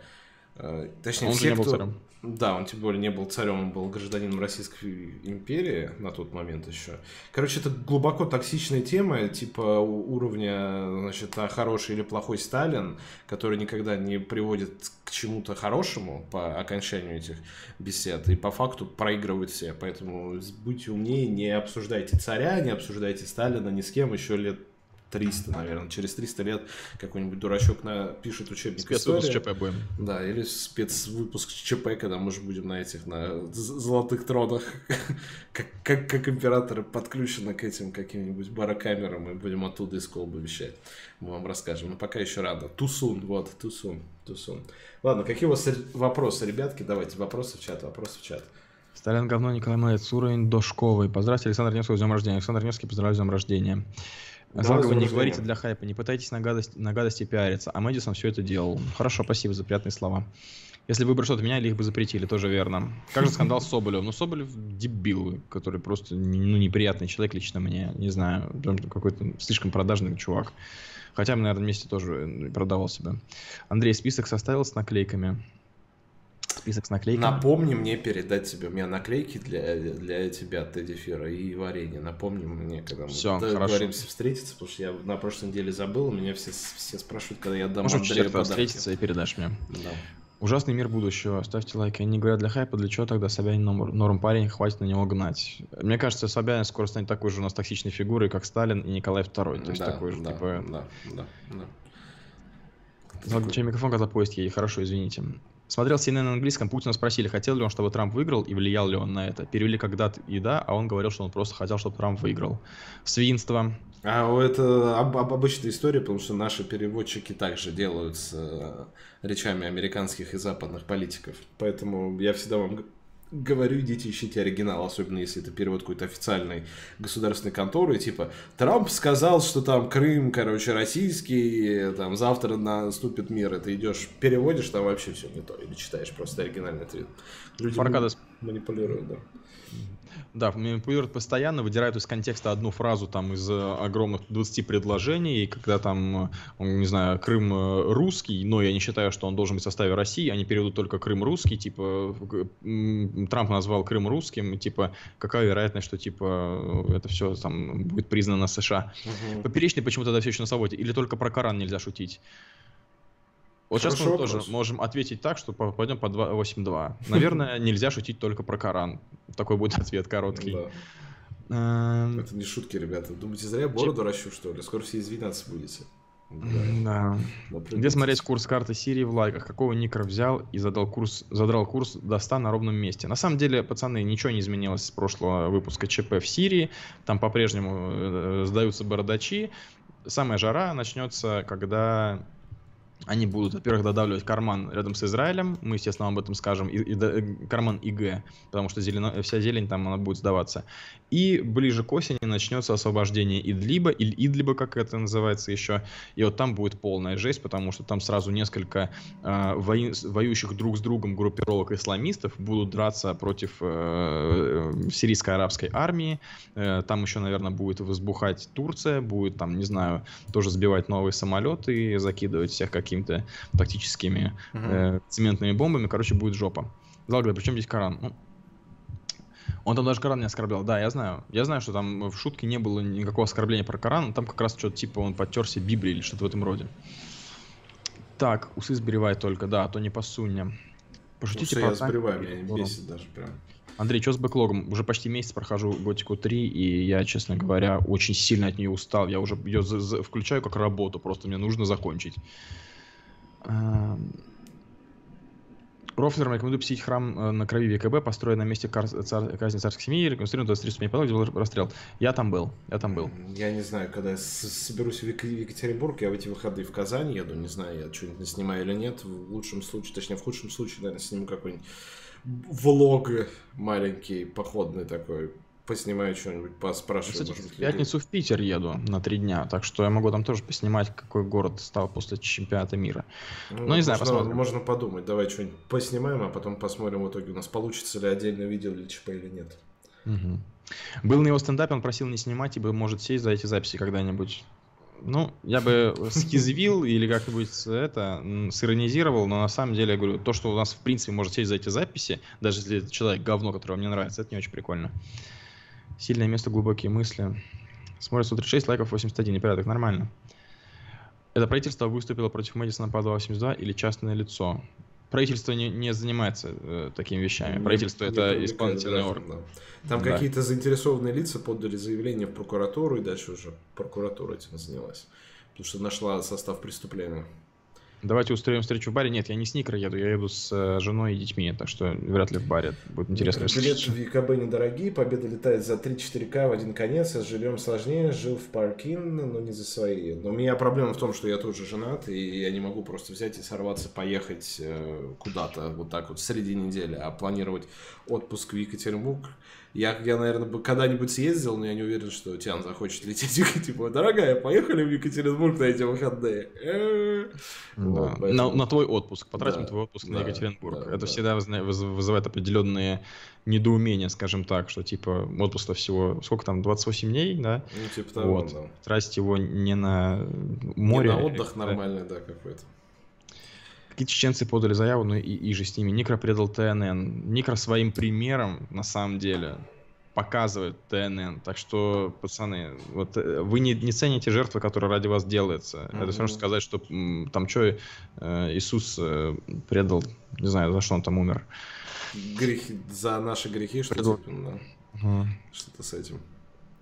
Э, точнее, Он же все, не был кто... царем. Да, он тем более не был царем, он был гражданином Российской империи на тот момент еще. Короче, это глубоко токсичная тема, типа уровня, значит, а хороший или плохой Сталин, который никогда не приводит к чему-то хорошему по окончанию этих бесед, и по факту проигрывают все. Поэтому будьте умнее, не обсуждайте царя, не обсуждайте Сталина ни с кем еще лет 300, наверное. Через 300 лет какой-нибудь дурачок напишет учебник Спецвыпуск истории. ЧП будем. Да, или спецвыпуск ЧП, когда мы же будем на этих, на золотых тронах, как, как, как императоры подключены к этим каким-нибудь барокамерам, и будем оттуда из колбы вещать. Мы вам расскажем. Но пока еще рано. Тусун, вот, тусун, тусун. Ладно, какие у вас вопросы, ребятки? Давайте, вопросы в чат, вопросы в чат. Сталин говно, Николай Молодец, уровень дошковый. Поздравьте Александр Невского с днем рождения. Александр Невский, поздравляю с днем рождения. Да, Злагова, с днем не говорите для хайпа, не пытайтесь на, гадость, на гадости пиариться, а Мэдисон все это делал. Хорошо, спасибо за приятные слова. Если выбор что-то меняли, их бы запретили, тоже верно. Как же скандал с Соболевым? Ну, Соболев дебил, который просто ну, неприятный человек лично мне, не знаю, какой-то слишком продажный чувак. Хотя, наверное, вместе тоже продавал себя. Андрей, список составил с наклейками. Список с наклейками. Напомни мне передать тебе. У меня наклейки для, для тебя, Тедди Фера и варенье. Напомни мне, когда мы хорошо. договоримся встретиться, потому что я на прошлой неделе забыл. Меня все, все спрашивают, когда я отдам Можем в Андрею подарки. встретиться и передашь мне. Да. Ужасный мир будущего. Ставьте лайки. Они говорят для хайпа, для чего тогда Собянин норм, норм парень, хватит на него гнать. Мне кажется, Собянин скоро станет такой же у нас токсичной фигурой, как Сталин и Николай II. То есть да, такой же, да, типа... да, да, да. Выключай микрофон, когда поезд едет. Хорошо, извините. Смотрел CNN на английском, Путина спросили, хотел ли он, чтобы Трамп выиграл, и влиял ли он на это. Перевели когда-то и да, а он говорил, что он просто хотел, чтобы Трамп выиграл. Свинство. А это об- об- обычная история, потому что наши переводчики также делают с э, речами американских и западных политиков. Поэтому я всегда вам говорю, идите ищите оригинал, особенно если это перевод какой-то официальной государственной конторы, типа Трамп сказал, что там Крым, короче, российский, там завтра наступит мир, и ты идешь, переводишь, там вообще все не то, или читаешь просто оригинальный ответ. Люди Фаркадес. манипулируют, да. Да, манипулирует постоянно, выдирают из контекста одну фразу там из э, огромных 20 предложений, и когда там, э, не знаю, Крым э, русский, но я не считаю, что он должен быть в составе России, они переведут только Крым русский, типа, Трамп назвал Крым русским, и, типа, какая вероятность, что, типа, это все там будет признано США. Мгм. Поперечный почему-то тогда все еще на свободе, или только про Коран нельзя шутить? Вот сейчас мы вопрос. тоже можем ответить так, что попадем по 2.8.2. Наверное, нельзя шутить только про Коран. Такой будет ответ короткий. Да. Эм, Это не шутки, ребята. Думаете, зря я бороду ращу, что ли? Скоро все извиняться будете. Да. Где смотреть курс карты Сирии в лайках? Какого никра взял и задал курс, задрал курс до 100 на ровном месте? На самом деле, пацаны, ничего не изменилось с прошлого выпуска ЧП в Сирии. Там по-прежнему э, сдаются бородачи. Самая жара начнется, когда они будут, во-первых, додавливать карман рядом с Израилем, мы, естественно, об этом скажем, и, и э, карман ИГ, потому что зелено- вся зелень там она будет сдаваться. И ближе к осени начнется освобождение Идлиба, или Идлиба, как это называется еще, и вот там будет полная жесть, потому что там сразу несколько э, вои- воюющих друг с другом группировок исламистов будут драться против э, э, сирийской арабской армии, Э, там еще, наверное, будет возбухать Турция, будет там, не знаю, тоже сбивать новые самолеты и закидывать всех какими-то тактическими Мгм. э, цементными бомбами. Короче, будет жопа. Залгда, причем здесь Коран? Ну, он там даже Коран не оскорблял. Да, я знаю. Я знаю, что там в шутке не было никакого оскорбления про Коран. Там как раз что-то типа он подтерся Библией или что-то в этом роде. Так, усы сбривай только, да, а то не посунь. Пошутите Усы про я танки. сбриваю, меня не бесит даже прям. Андрей, что с бэклогом? Уже почти месяц прохожу Готику 3, и я, честно говоря, очень сильно от нее устал. Я уже ее за- за- включаю как работу, просто мне нужно закончить. Эм, Рофлером рекомендую посетить храм э, на крови ВКБ, построенный на месте казни царской семьи, реконструирован 23 ступени потолок, где был расстрел. Я там был, я там был. Я не знаю, когда я соберусь в Ек- Екатеринбург, я в эти выходные в Казань еду, не знаю, я что-нибудь снимаю или нет. В лучшем случае, точнее, в худшем случае, наверное, сниму какой-нибудь влог маленький, походный такой. Поснимаю что-нибудь, поспрашиваю. Кстати, может в пятницу в Питер еду на три дня, так что я могу там тоже поснимать, какой город стал после чемпионата мира. людей. ну, не знаю, можно, посмотрим. можно подумать. Давай что-нибудь поснимаем, а потом посмотрим в итоге у нас получится ли отдельное видео для ЧП или нет. Мгм. Был на его стендапе, он просил не снимать, ибо может сесть за эти записи когда-нибудь. Ну, я бы скизвил или как-нибудь это сиронизировал, но на самом деле, я говорю, то, что у нас в принципе может сесть за эти записи, даже если человек говно, которое мне нравится, это не очень прикольно. Сильное место, глубокие мысли. Смотрит 136, лайков 81, и порядок, нормально. Это правительство выступило против Мэдисона по 282 или частное лицо? Правительство не, не занимается э, такими вещами. Правительство не, это не исполнительный орган. Да. Там да. какие-то заинтересованные лица подали заявление в прокуратуру, и дальше уже прокуратура этим занялась. Потому что нашла состав преступления. Давайте устроим встречу в баре. Нет, я не с Никро еду, я еду с э, женой и детьми, так что вряд ли в баре будет интересно. Билеты в ЕКБ недорогие, победа летает за 3-4К в один конец, а с жильем сложнее, жил в паркин, но не за свои. Но у меня проблема в том, что я тоже женат, и я не могу просто взять и сорваться, поехать э, куда-то вот так вот среди недели, а планировать отпуск в Екатеринбург я, я наверное, бы когда-нибудь съездил, но я не уверен, что Тиан захочет лететь. Типа, дорогая, поехали в Екатеринбург на эти выходные. Да. На, твой отпуск. Потратим твой отпуск на Екатеринбург. Это да. всегда вызывает определенные недоумения, скажем так, что типа отпуск всего, сколько там, 28 дней, да? Ну, типа того, вот. да. Тратить его не на море. Не на отдых нормальный, да, какой-то. Какие чеченцы подали заяву, ну и, и же с ними. Никро предал ТНН. Никро своим примером, на самом деле, показывает ТНН. Так что, пацаны, вот э, вы не, не цените жертвы, которые ради вас делаются. Mm-hmm. Это все равно сказать, что там что э, Иисус э, предал, не знаю, за что он там умер. Грехи, за наши грехи, что предал... типа, да. Угу. Что-то с этим.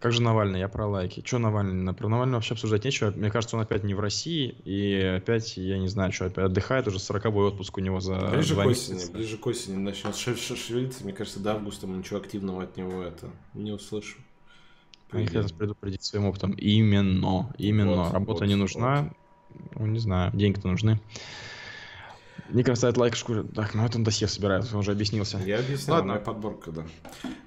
Как же Навальный? Я про лайки. Что Навальный? Про Навального вообще обсуждать нечего. Мне кажется, он опять не в России. И опять, я не знаю, что опять отдыхает. Уже 40 отпуск у него за Ближе к осени. Месяца. Ближе к осени начнет шевелиться. Мне кажется, до августа мы ничего активного от него это не услышим. А я хотел предупредить своим опытом. Именно. Именно. Вот, Работа вот, не нужна. Вот. Ну, не знаю. Деньги-то нужны. Нико ставит лайк шкуре. Так, ну это он досье собирает, он уже объяснился. Я объяснил, Ладно. моя подборка, да.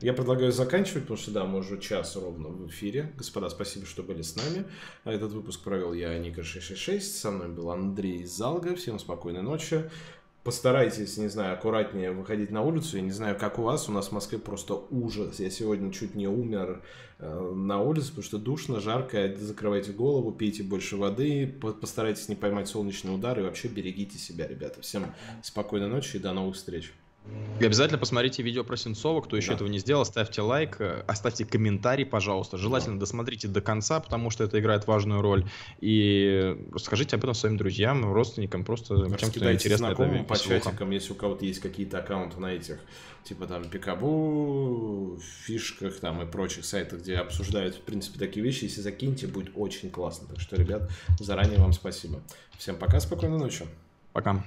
Я предлагаю заканчивать, потому что, да, мы уже час ровно в эфире. Господа, спасибо, что были с нами. Этот выпуск провел я, Ника 666. Со мной был Андрей Залга. Всем спокойной ночи постарайтесь, не знаю, аккуратнее выходить на улицу. Я не знаю, как у вас, у нас в Москве просто ужас. Я сегодня чуть не умер э, на улице, потому что душно, жарко. Закрывайте голову, пейте больше воды, постарайтесь не поймать солнечный удар и вообще берегите себя, ребята. Всем спокойной ночи и до новых встреч. И обязательно посмотрите видео про Сенцова. Кто еще да. этого не сделал, ставьте лайк, э, оставьте комментарий, пожалуйста. Желательно да. досмотрите до конца, потому что это играет важную роль. И расскажите об этом своим друзьям, родственникам, просто тем, кто интересно знакомым по чатикам, если у кого-то есть какие-то аккаунты на этих, типа там Пикабу, фишках там и прочих сайтах, где обсуждают, в принципе, такие вещи. Если закиньте, будет очень классно. Так что, ребят, заранее вам спасибо. Всем пока, спокойной ночи. Пока.